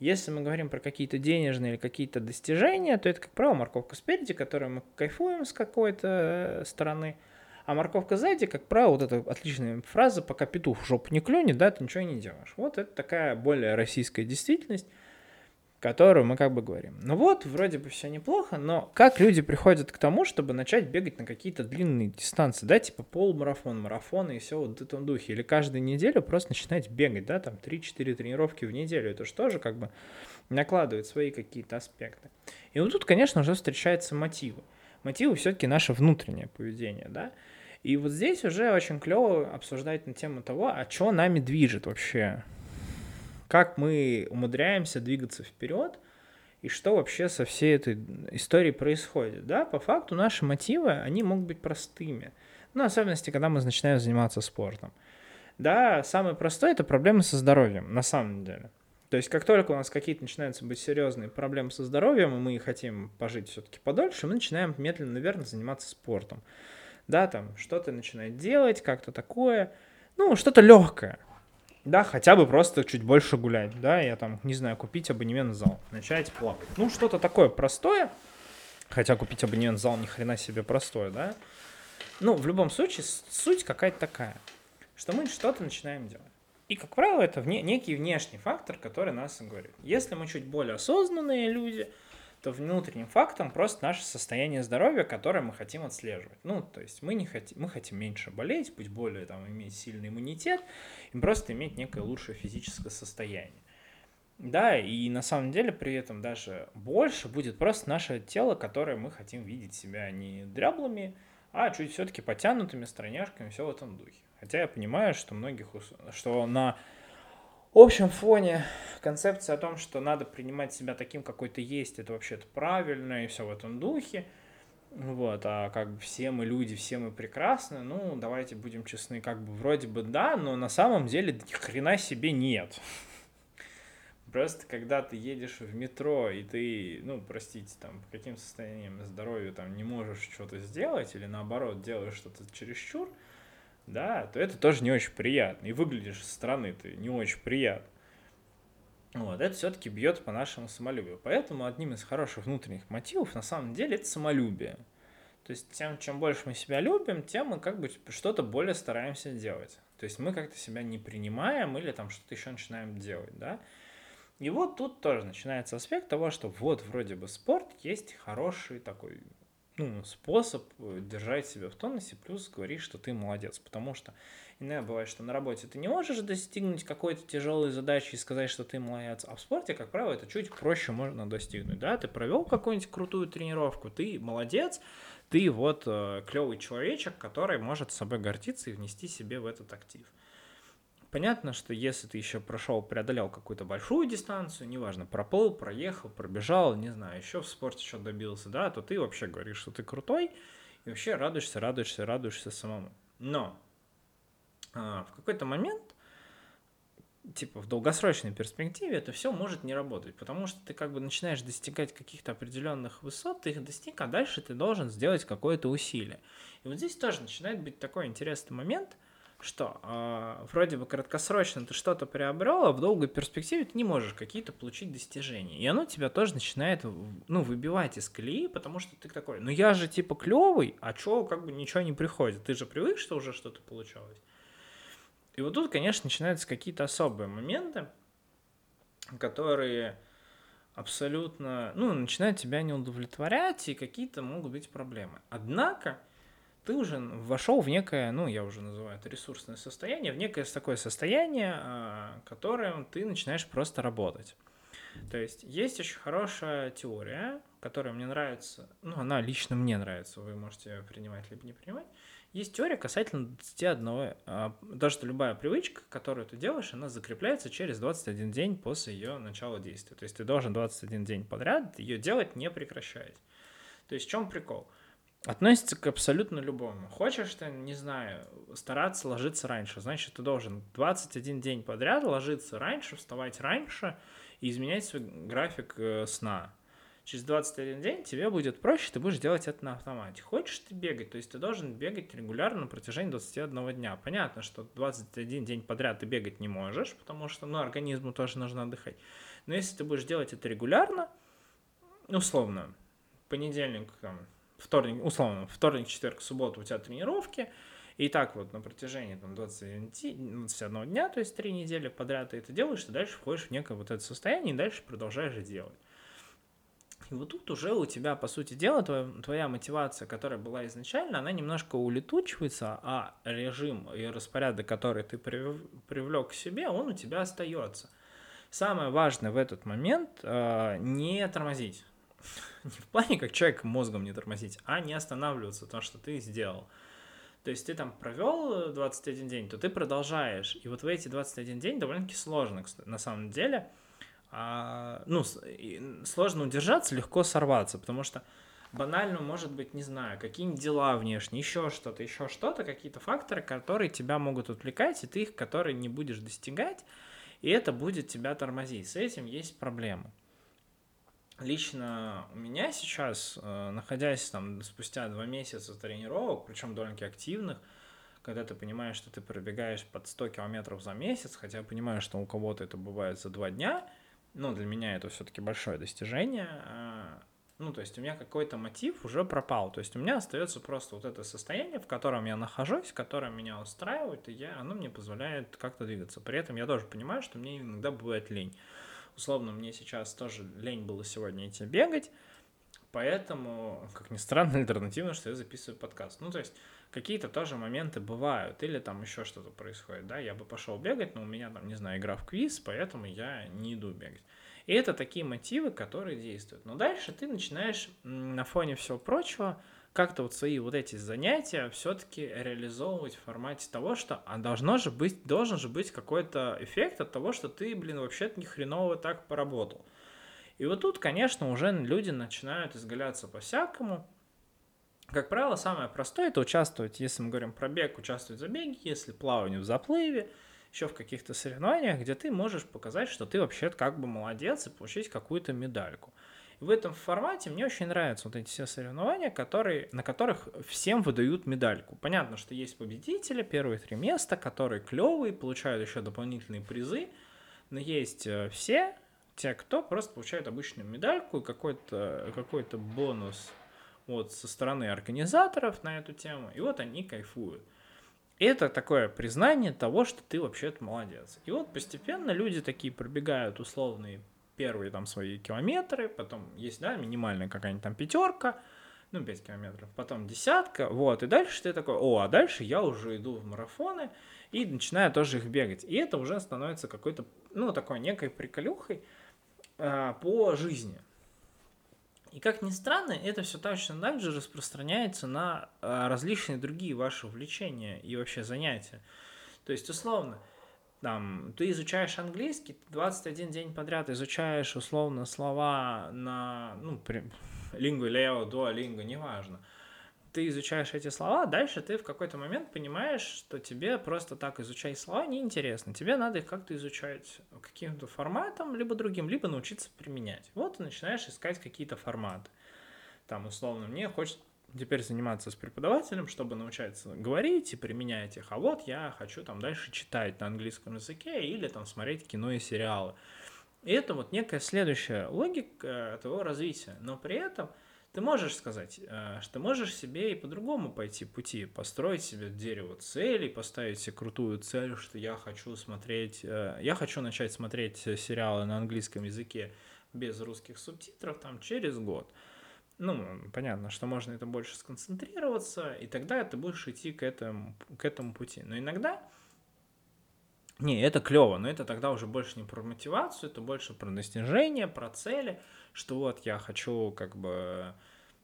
[SPEAKER 1] Если мы говорим про какие-то денежные или какие-то достижения, то это, как правило, морковка спереди, которую мы кайфуем с какой-то э, стороны, а морковка сзади, как правило, вот эта отличная фраза, пока петух в жопу не клюнет, да, ты ничего не делаешь. Вот это такая более российская действительность, которую мы как бы говорим. Ну вот, вроде бы все неплохо, но как люди приходят к тому, чтобы начать бегать на какие-то длинные дистанции, да, типа полумарафон, марафон и все вот в этом духе, или каждую неделю просто начинать бегать, да, там 3-4 тренировки в неделю, это же тоже как бы накладывает свои какие-то аспекты. И вот тут, конечно, уже встречаются мотивы. Мотивы все-таки наше внутреннее поведение, да, и вот здесь уже очень клево обсуждать на тему того, а что нами движет вообще, как мы умудряемся двигаться вперед, и что вообще со всей этой историей происходит. Да, по факту наши мотивы, они могут быть простыми. Ну, особенности, когда мы начинаем заниматься спортом. Да, самое простое – это проблемы со здоровьем, на самом деле. То есть, как только у нас какие-то начинаются быть серьезные проблемы со здоровьем, и мы хотим пожить все-таки подольше, мы начинаем медленно, наверное, заниматься спортом. Да, там что-то начинать делать, как-то такое, ну, что-то легкое да, хотя бы просто чуть больше гулять, да, я там, не знаю, купить абонемент в зал, начать плавать. Ну, что-то такое простое, хотя купить абонемент в зал ни хрена себе простое, да. Ну, в любом случае, суть какая-то такая, что мы что-то начинаем делать. И, как правило, это вне, некий внешний фактор, который нас говорит. Если мы чуть более осознанные люди, то внутренним фактом просто наше состояние здоровья, которое мы хотим отслеживать. Ну, то есть мы, не хотим, мы хотим меньше болеть, быть более там, иметь сильный иммунитет, и просто иметь некое лучшее физическое состояние. Да, и на самом деле при этом даже больше будет просто наше тело, которое мы хотим видеть себя не дряблыми, а чуть все-таки потянутыми, стройняшками, все в этом духе. Хотя я понимаю, что многих, что на общем фоне концепция о том, что надо принимать себя таким, какой ты есть, это вообще-то правильно и все в этом духе. Вот, а как бы все мы люди, все мы прекрасны, ну, давайте будем честны, как бы вроде бы да, но на самом деле ни хрена себе нет. Просто когда ты едешь в метро, и ты, ну, простите, там, по каким состояниям здоровья там не можешь что-то сделать, или наоборот, делаешь что-то чересчур, да, то это тоже не очень приятно. И выглядишь со стороны ты не очень приятно. Вот, это все-таки бьет по нашему самолюбию. Поэтому одним из хороших внутренних мотивов на самом деле это самолюбие. То есть тем, чем больше мы себя любим, тем мы как бы что-то более стараемся делать. То есть мы как-то себя не принимаем или там что-то еще начинаем делать, да. И вот тут тоже начинается аспект того, что вот вроде бы спорт есть хороший такой ну, способ э, держать себя в тонусе, плюс говорить, что ты молодец. Потому что иногда бывает, что на работе ты не можешь достигнуть какой-то тяжелой задачи и сказать, что ты молодец. А в спорте, как правило, это чуть проще можно достигнуть. Да? Ты провел какую-нибудь крутую тренировку, ты молодец, ты вот э, клевый человечек, который может собой гордиться и внести себе в этот актив. Понятно, что если ты еще прошел, преодолел какую-то большую дистанцию, неважно, проплыл, проехал, пробежал, не знаю, еще в спорте что добился, да, то ты вообще говоришь, что ты крутой, и вообще радуешься, радуешься, радуешься самому. Но а, в какой-то момент, типа в долгосрочной перспективе, это все может не работать, потому что ты как бы начинаешь достигать каких-то определенных высот, ты их достиг, а дальше ты должен сделать какое-то усилие. И вот здесь тоже начинает быть такой интересный момент – что э, вроде бы краткосрочно ты что-то приобрел, а в долгой перспективе ты не можешь какие-то получить достижения. И оно тебя тоже начинает ну, выбивать из колеи, потому что ты такой, ну я же типа клевый, а чё как бы ничего не приходит? Ты же привык, что уже что-то получалось. И вот тут, конечно, начинаются какие-то особые моменты, которые абсолютно, ну, начинают тебя не удовлетворять, и какие-то могут быть проблемы. Однако, ты уже вошел в некое, ну, я уже называю это ресурсное состояние, в некое такое состояние, а, которым ты начинаешь просто работать. То есть есть очень хорошая теория, которая мне нравится, ну, она лично мне нравится, вы можете принимать либо не принимать. Есть теория касательно 21, а, то, что любая привычка, которую ты делаешь, она закрепляется через 21 день после ее начала действия. То есть ты должен 21 день подряд ее делать, не прекращаясь. То есть в чем прикол? Относится к абсолютно любому. Хочешь ты, не знаю, стараться ложиться раньше, значит, ты должен 21 день подряд ложиться раньше, вставать раньше и изменять свой график э, сна. Через 21 день тебе будет проще, ты будешь делать это на автомате. Хочешь ты бегать, то есть ты должен бегать регулярно на протяжении 21 дня. Понятно, что 21 день подряд ты бегать не можешь, потому что ну, организму тоже нужно отдыхать. Но если ты будешь делать это регулярно, условно, понедельник, там, вторник, условно, вторник, четверг, суббота у тебя тренировки, и так вот на протяжении там, 21, 21 дня, то есть три недели подряд ты это делаешь, ты дальше входишь в некое вот это состояние и дальше продолжаешь делать. И вот тут уже у тебя, по сути дела, твоя, твоя мотивация, которая была изначально, она немножко улетучивается, а режим и распорядок, который ты привлек к себе, он у тебя остается. Самое важное в этот момент э, не тормозить. Не в плане, как человек мозгом не тормозить, а не останавливаться, то, что ты сделал. То есть ты там провел 21 день, то ты продолжаешь. И вот в эти 21 день довольно-таки сложно, на самом деле. А, ну, сложно удержаться, легко сорваться, потому что банально может быть, не знаю, какие-нибудь дела внешние, еще что-то, еще что-то, какие-то факторы, которые тебя могут отвлекать, и ты их, которые не будешь достигать, и это будет тебя тормозить. С этим есть проблема лично у меня сейчас, э, находясь там спустя два месяца тренировок, причем довольно-таки активных, когда ты понимаешь, что ты пробегаешь под 100 километров за месяц, хотя я понимаю, что у кого-то это бывает за два дня, но для меня это все-таки большое достижение. Э, ну, то есть у меня какой-то мотив уже пропал. То есть у меня остается просто вот это состояние, в котором я нахожусь, которое меня устраивает, и я, оно мне позволяет как-то двигаться. При этом я тоже понимаю, что мне иногда бывает лень. Условно, мне сейчас тоже лень было сегодня идти бегать, поэтому, как ни странно, альтернативно, что я записываю подкаст. Ну, то есть, какие-то тоже моменты бывают, или там еще что-то происходит, да, я бы пошел бегать, но у меня там, не знаю, игра в квиз, поэтому я не иду бегать. И это такие мотивы, которые действуют. Но дальше ты начинаешь на фоне всего прочего как-то вот свои вот эти занятия все-таки реализовывать в формате того, что а должно же быть, должен же быть какой-то эффект от того, что ты, блин, вообще-то ни хреново так поработал. И вот тут, конечно, уже люди начинают изгаляться по-всякому. Как правило, самое простое это участвовать, если мы говорим про бег, участвовать в забеге, если плавание в заплыве, еще в каких-то соревнованиях, где ты можешь показать, что ты вообще как бы молодец и получить какую-то медальку в этом формате мне очень нравятся вот эти все соревнования, которые, на которых всем выдают медальку. Понятно, что есть победители, первые три места, которые клевые, получают еще дополнительные призы, но есть э, все, те, кто просто получают обычную медальку и какой-то какой бонус вот со стороны организаторов на эту тему, и вот они кайфуют. Это такое признание того, что ты вообще-то молодец. И вот постепенно люди такие пробегают условные первые там свои километры, потом есть, да, минимальная какая-нибудь там пятерка, ну, 5 километров, потом десятка, вот, и дальше ты такой, о, а дальше я уже иду в марафоны и начинаю тоже их бегать. И это уже становится какой-то, ну, такой некой приколюхой э, по жизни. И как ни странно, это все точно так же распространяется на э, различные другие ваши увлечения и вообще занятия. То есть, условно, там, ты изучаешь английский, 21 день подряд изучаешь условно слова на, ну, при, лингу лео, дуалингу, неважно. Ты изучаешь эти слова, дальше ты в какой-то момент понимаешь, что тебе просто так изучать слова неинтересно. Тебе надо их как-то изучать каким-то форматом, либо другим, либо научиться применять. Вот ты начинаешь искать какие-то форматы. Там, условно, мне хочется теперь заниматься с преподавателем, чтобы научиться говорить и применять их. А вот я хочу там дальше читать на английском языке или там смотреть кино и сериалы. И это вот некая следующая логика твоего развития. Но при этом ты можешь сказать, э, что можешь себе и по-другому пойти пути, построить себе дерево целей, поставить себе крутую цель, что я хочу смотреть, э, я хочу начать смотреть сериалы на английском языке без русских субтитров там через год. Ну, понятно, что можно это больше сконцентрироваться, и тогда ты будешь идти к этому, к этому пути. Но иногда не, это клево, но это тогда уже больше не про мотивацию, это больше про достижение, про цели, что вот я хочу как бы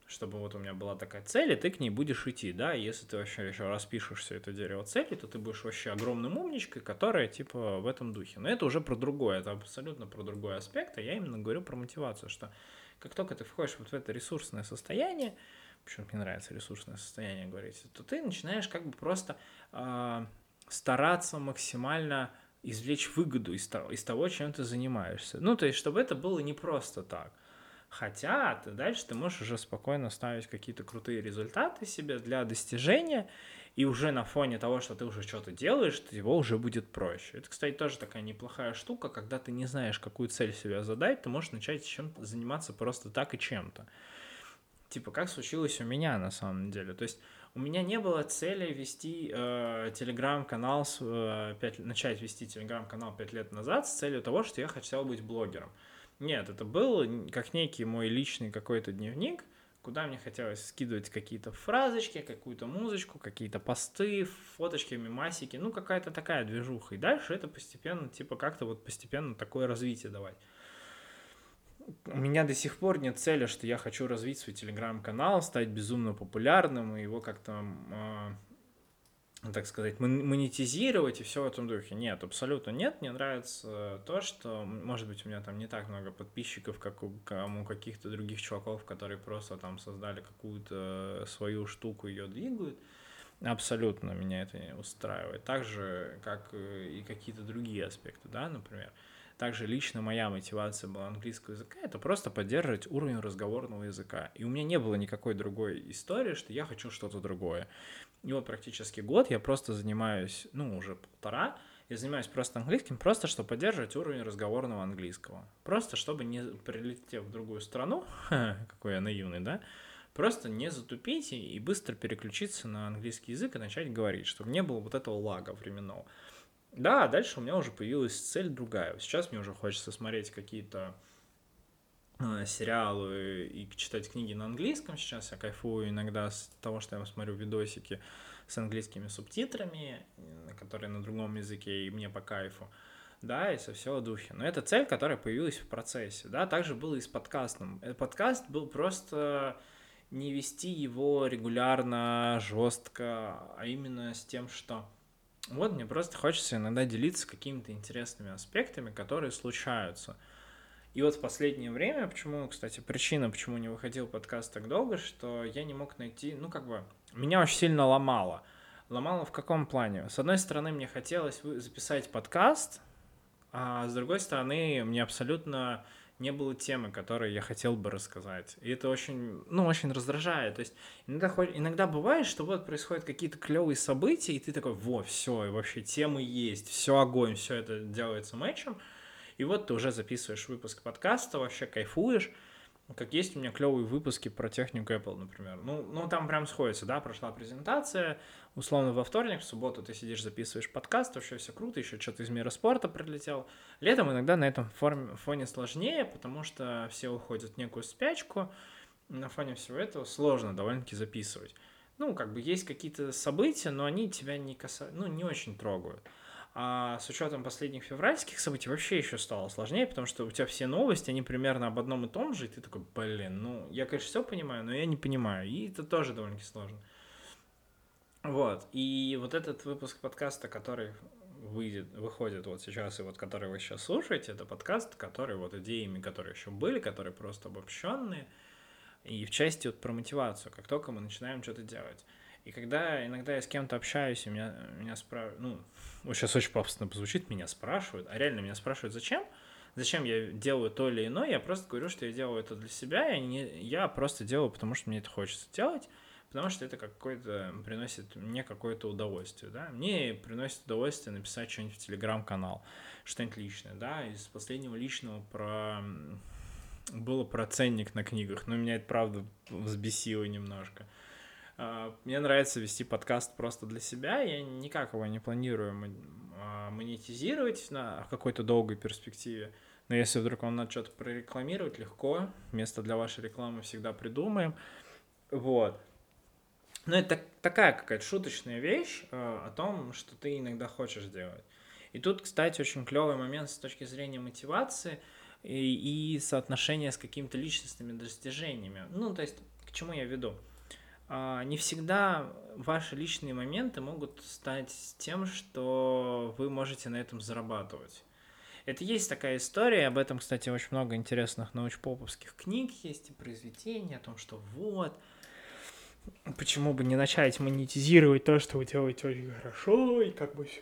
[SPEAKER 1] чтобы вот у меня была такая цель, и ты к ней будешь идти, да, и если ты вообще еще распишешь все это дерево цели, то ты будешь вообще огромным умничкой, которая типа в этом духе. Но это уже про другое, это абсолютно про другой аспект, а я именно говорю про мотивацию, что как только ты входишь вот в это ресурсное состояние, почему мне нравится ресурсное состояние говорить, то ты начинаешь как бы просто э, стараться максимально извлечь выгоду из того, из того, чем ты занимаешься. Ну, то есть, чтобы это было не просто так. Хотя ты дальше ты можешь уже спокойно ставить какие-то крутые результаты себе для достижения, и уже на фоне того, что ты уже что-то делаешь, его уже будет проще. Это, кстати, тоже такая неплохая штука, когда ты не знаешь, какую цель себе задать, ты можешь начать чем-то заниматься просто так и чем-то. Типа, как случилось у меня на самом деле. То есть у меня не было цели вести э, телеграм-канал, э, 5, начать вести телеграм-канал 5 лет назад с целью того, что я хотел быть блогером. Нет, это был как некий мой личный какой-то дневник, куда мне хотелось скидывать какие-то фразочки, какую-то музычку, какие-то посты, фоточки, мемасики, ну какая-то такая движуха. И дальше это постепенно, типа как-то вот постепенно такое развитие давать у меня до сих пор нет цели, что я хочу развить свой телеграм-канал, стать безумно популярным и его как-то, э, так сказать, монетизировать и все в этом духе. Нет, абсолютно нет. Мне нравится то, что, может быть, у меня там не так много подписчиков, как у, у каких-то других чуваков, которые просто там создали какую-то свою штуку, ее двигают. Абсолютно меня это не устраивает. Так же, как и какие-то другие аспекты, да, например. Также лично моя мотивация была английского языка, это просто поддерживать уровень разговорного языка. И у меня не было никакой другой истории, что я хочу что-то другое. И вот практически год я просто занимаюсь, ну, уже полтора, я занимаюсь просто английским, просто чтобы поддерживать уровень разговорного английского. Просто чтобы не прилетев в другую страну, какой я наивный, да, просто не затупить и быстро переключиться на английский язык и начать говорить, чтобы не было вот этого лага временного. Да, дальше у меня уже появилась цель другая. Сейчас мне уже хочется смотреть какие-то сериалы и читать книги на английском. Сейчас я кайфую иногда с того, что я смотрю видосики с английскими субтитрами, которые на другом языке, и мне по кайфу. Да, и со всего духе. Но это цель, которая появилась в процессе. Да, также было и с подкастом. Этот подкаст был просто не вести его регулярно, жестко, а именно с тем, что вот мне просто хочется иногда делиться какими-то интересными аспектами, которые случаются. И вот в последнее время, почему, кстати, причина, почему не выходил подкаст так долго, что я не мог найти, ну, как бы, меня очень сильно ломало. Ломало в каком плане? С одной стороны, мне хотелось записать подкаст, а с другой стороны, мне абсолютно не было темы, которую я хотел бы рассказать. И это очень, ну, очень раздражает. То есть иногда, иногда бывает, что вот происходят какие-то клевые события, и ты такой, во, все, и вообще темы есть, все огонь, все это делается матчем. И вот ты уже записываешь выпуск подкаста, вообще кайфуешь, как есть у меня клевые выпуски про технику Apple, например. Ну, ну, там прям сходится, да, прошла презентация, условно во вторник, в субботу ты сидишь, записываешь подкаст, вообще все круто, еще что-то из мира спорта прилетел. Летом иногда на этом фоне сложнее, потому что все уходят в некую спячку, на фоне всего этого сложно довольно-таки записывать. Ну, как бы есть какие-то события, но они тебя не касаются, ну, не очень трогают. А с учетом последних февральских событий вообще еще стало сложнее, потому что у тебя все новости, они примерно об одном и том же, и ты такой, блин, ну, я, конечно, все понимаю, но я не понимаю, и это тоже довольно-таки сложно. Вот, и вот этот выпуск подкаста, который выйдет, выходит вот сейчас, и вот который вы сейчас слушаете, это подкаст, который вот идеями, которые еще были, которые просто обобщенные, и в части вот про мотивацию, как только мы начинаем что-то делать. И когда иногда я с кем-то общаюсь, и меня, меня спрашивают, ну, вот сейчас очень пафосно звучит, меня спрашивают, а реально меня спрашивают, зачем? Зачем я делаю то или иное? Я просто говорю, что я делаю это для себя, и не, я просто делаю, потому что мне это хочется делать, потому что это какой-то приносит мне какое-то удовольствие, да. Мне приносит удовольствие написать что-нибудь в телеграм-канал, что-нибудь личное, да. Из последнего личного про было про ценник на книгах, но меня это правда взбесило немножко. А, мне нравится вести подкаст просто для себя. Я никак его не планирую а, монетизировать на какой-то долгой перспективе. Но если вдруг надо что-то прорекламировать, легко. Место для вашей рекламы всегда придумаем. Вот. Но это такая какая-то шуточная вещь э, о том, что ты иногда хочешь делать. И тут, кстати, очень клевый момент с точки зрения мотивации и, и соотношения с какими-то личностными достижениями. Ну, то есть, к чему я веду? А, не всегда ваши личные моменты могут стать тем, что вы можете на этом зарабатывать. Это есть такая история, об этом, кстати, очень много интересных научпоповских книг есть и произведений о том, что вот, почему бы не начать монетизировать то, что вы делаете очень хорошо, и как бы все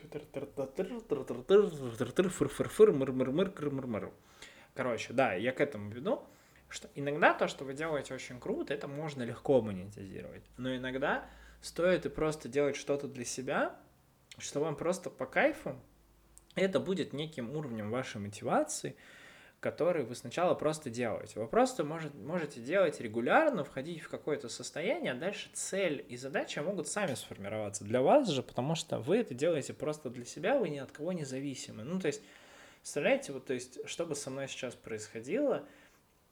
[SPEAKER 1] Короче, да, я к этому веду что иногда то, что вы делаете очень круто, это можно легко монетизировать. Но иногда стоит и просто делать что-то для себя, что вам просто по кайфу, это будет неким уровнем вашей мотивации, который вы сначала просто делаете. Вы просто может, можете делать регулярно, входить в какое-то состояние, а дальше цель и задача могут сами сформироваться для вас же, потому что вы это делаете просто для себя, вы ни от кого не зависимы. Ну, то есть, представляете, вот, то есть, что бы со мной сейчас происходило –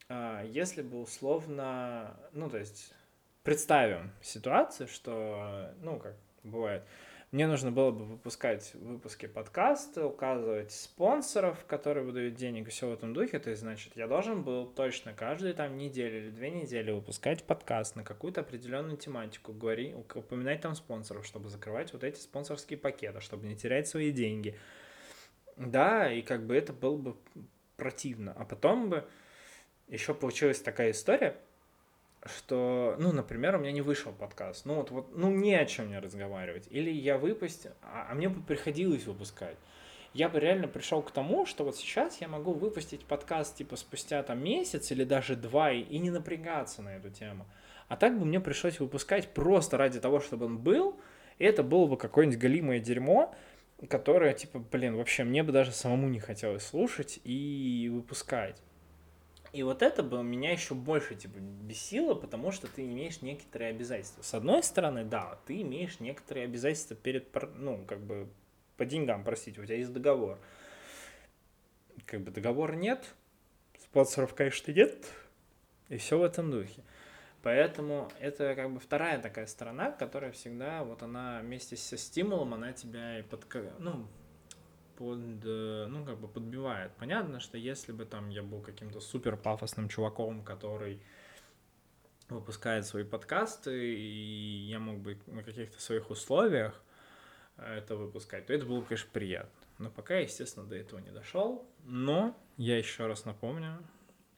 [SPEAKER 1] если бы условно, ну, то есть, представим ситуацию, что, ну, как бывает, мне нужно было бы выпускать выпуски подкаста, указывать спонсоров, которые выдают денег, и все в этом духе. То есть, значит, я должен был точно каждую там неделю или две недели выпускать подкаст на какую-то определенную тематику, говори, упоминать там спонсоров, чтобы закрывать вот эти спонсорские пакеты, чтобы не терять свои деньги. Да, и как бы это было бы противно. А потом бы еще получилась такая история, что, ну, например, у меня не вышел подкаст, ну, вот, вот ну, не о чем мне разговаривать, или я выпустил, а, а мне бы приходилось выпускать. Я бы реально пришел к тому, что вот сейчас я могу выпустить подкаст типа спустя там месяц или даже два и, и не напрягаться на эту тему. А так бы мне пришлось выпускать просто ради того, чтобы он был, и это было бы какое-нибудь галимое дерьмо, которое, типа, блин, вообще мне бы даже самому не хотелось слушать и выпускать. И вот это бы меня еще больше типа бесило, потому что ты имеешь некоторые обязательства. С одной стороны, да, ты имеешь некоторые обязательства перед, ну, как бы по деньгам, простите, у тебя есть договор. Как бы договора нет, спонсоров, конечно, нет, и все в этом духе. Поэтому это как бы вторая такая сторона, которая всегда, вот она вместе со стимулом, она тебя и под, ну, под, э, ну, как бы подбивает. Понятно, что если бы там я был каким-то супер пафосным чуваком, который выпускает свои подкасты, и я мог бы на каких-то своих условиях это выпускать, то это было бы, конечно, приятно. Но пока, естественно, до этого не дошел. Но я еще раз напомню,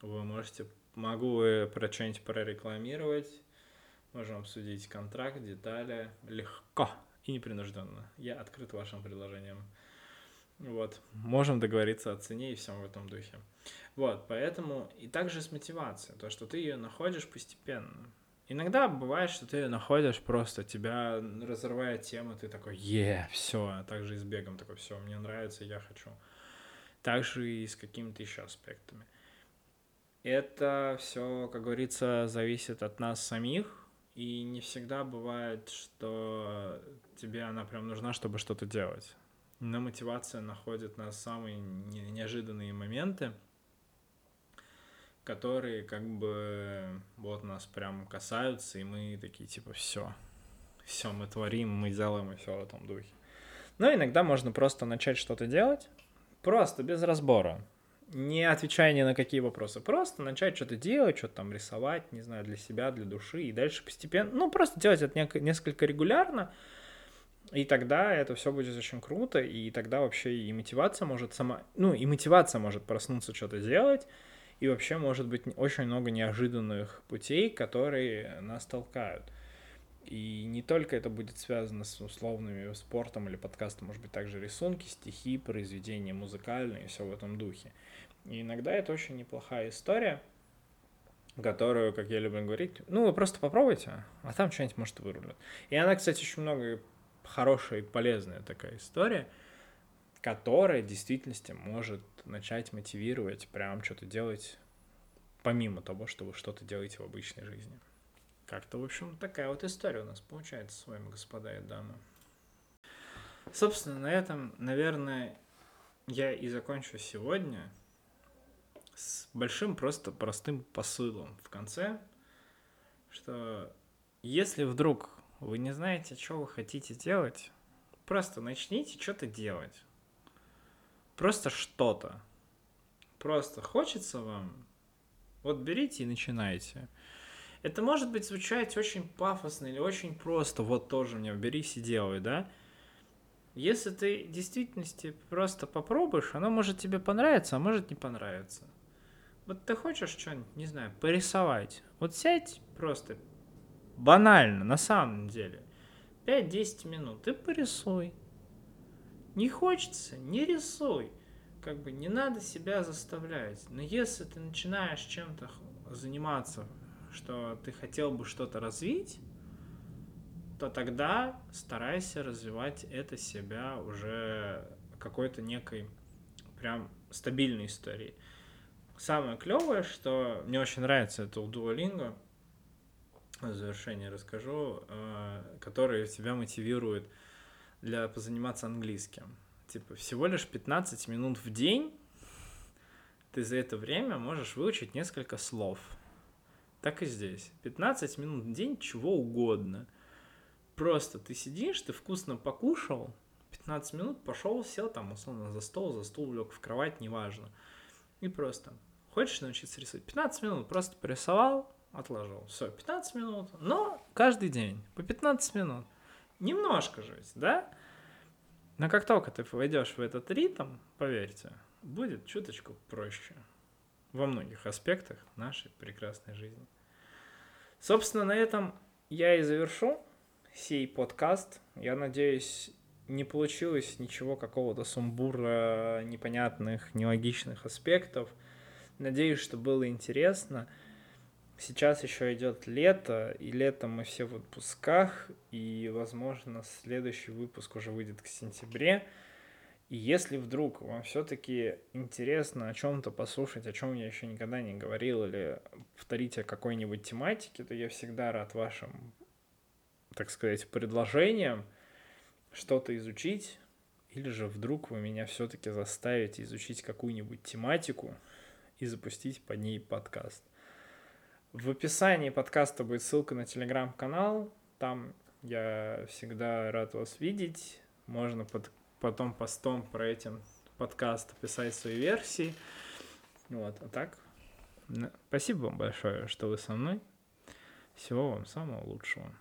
[SPEAKER 1] вы можете, могу про что-нибудь прорекламировать, можем обсудить контракт, детали легко и непринужденно. Я открыт вашим предложениям. Вот. Можем договориться о цене и всем в этом духе. Вот, поэтому и также с мотивацией, то, что ты ее находишь постепенно. Иногда бывает, что ты ее находишь просто, тебя разрывает тема, ты такой, е, все, а также и с бегом такой, все, мне нравится, я хочу. также и с какими-то еще аспектами. Это все, как говорится, зависит от нас самих, и не всегда бывает, что тебе она прям нужна, чтобы что-то делать. Но мотивация находит на самые неожиданные моменты, которые как бы вот нас прям касаются, и мы такие типа все, все мы творим, мы делаем и все в этом духе. Но иногда можно просто начать что-то делать, просто без разбора не отвечая ни на какие вопросы, просто начать что-то делать, что-то там рисовать, не знаю, для себя, для души, и дальше постепенно, ну, просто делать это несколько регулярно, и тогда это все будет очень круто, и тогда вообще и мотивация может сама, ну, и мотивация может проснуться что-то делать, и вообще может быть очень много неожиданных путей, которые нас толкают. И не только это будет связано с условными спортом или подкастом, может быть также рисунки, стихи, произведения музыкальные все в этом духе. И иногда это очень неплохая история, которую, как я люблю говорить, ну, вы просто попробуйте, а там что-нибудь, может, вырулит. И она, кстати, очень много хорошая и полезная такая история, которая в действительности может начать мотивировать прям что-то делать помимо того, что вы что-то делаете в обычной жизни. Как-то, в общем, такая вот история у нас получается с вами, господа и дамы. Собственно, на этом, наверное, я и закончу сегодня с большим просто простым посылом в конце, что если вдруг вы не знаете, что вы хотите делать, просто начните что-то делать. Просто что-то. Просто хочется вам, вот берите и начинайте. Это может быть звучать очень пафосно или очень просто, вот тоже мне берись и делай, да? Если ты в действительности просто попробуешь, оно может тебе понравиться, а может не понравиться. Вот ты хочешь что-нибудь, не знаю, порисовать. Вот сядь просто банально, на самом деле. 5-10 минут и порисуй. Не хочется, не рисуй. Как бы не надо себя заставлять. Но если ты начинаешь чем-то заниматься, что ты хотел бы что-то развить, то тогда старайся развивать это себя уже какой-то некой прям стабильной историей. Самое клевое, что мне очень нравится это у Duolingo, в завершение расскажу, э, который тебя мотивирует для позаниматься английским. Типа всего лишь 15 минут в день ты за это время можешь выучить несколько слов. Так и здесь. 15 минут в день чего угодно. Просто ты сидишь, ты вкусно покушал, 15 минут пошел, сел там условно за стол, за стул лег в кровать, неважно. И просто Хочешь научиться рисовать? 15 минут. Просто порисовал, отложил. Все, 15 минут. Но каждый день по 15 минут. Немножко жить, да? Но как только ты войдешь в этот ритм, поверьте, будет чуточку проще во многих аспектах нашей прекрасной жизни. Собственно, на этом я и завершу сей подкаст. Я надеюсь, не получилось ничего какого-то сумбура, непонятных, нелогичных аспектов – Надеюсь, что было интересно. Сейчас еще идет лето, и летом мы все в отпусках, и, возможно, следующий выпуск уже выйдет к сентябре. И если вдруг вам все-таки интересно о чем-то послушать, о чем я еще никогда не говорил, или повторить о какой-нибудь тематике, то я всегда рад вашим, так сказать, предложениям что-то изучить, или же вдруг вы меня все-таки заставите изучить какую-нибудь тематику, и запустить по ней подкаст. В описании подкаста будет ссылка на телеграм-канал. Там я всегда рад вас видеть. Можно под, потом постом про этим подкаст писать свои версии. Вот, а так, спасибо вам большое, что вы со мной. Всего вам самого лучшего.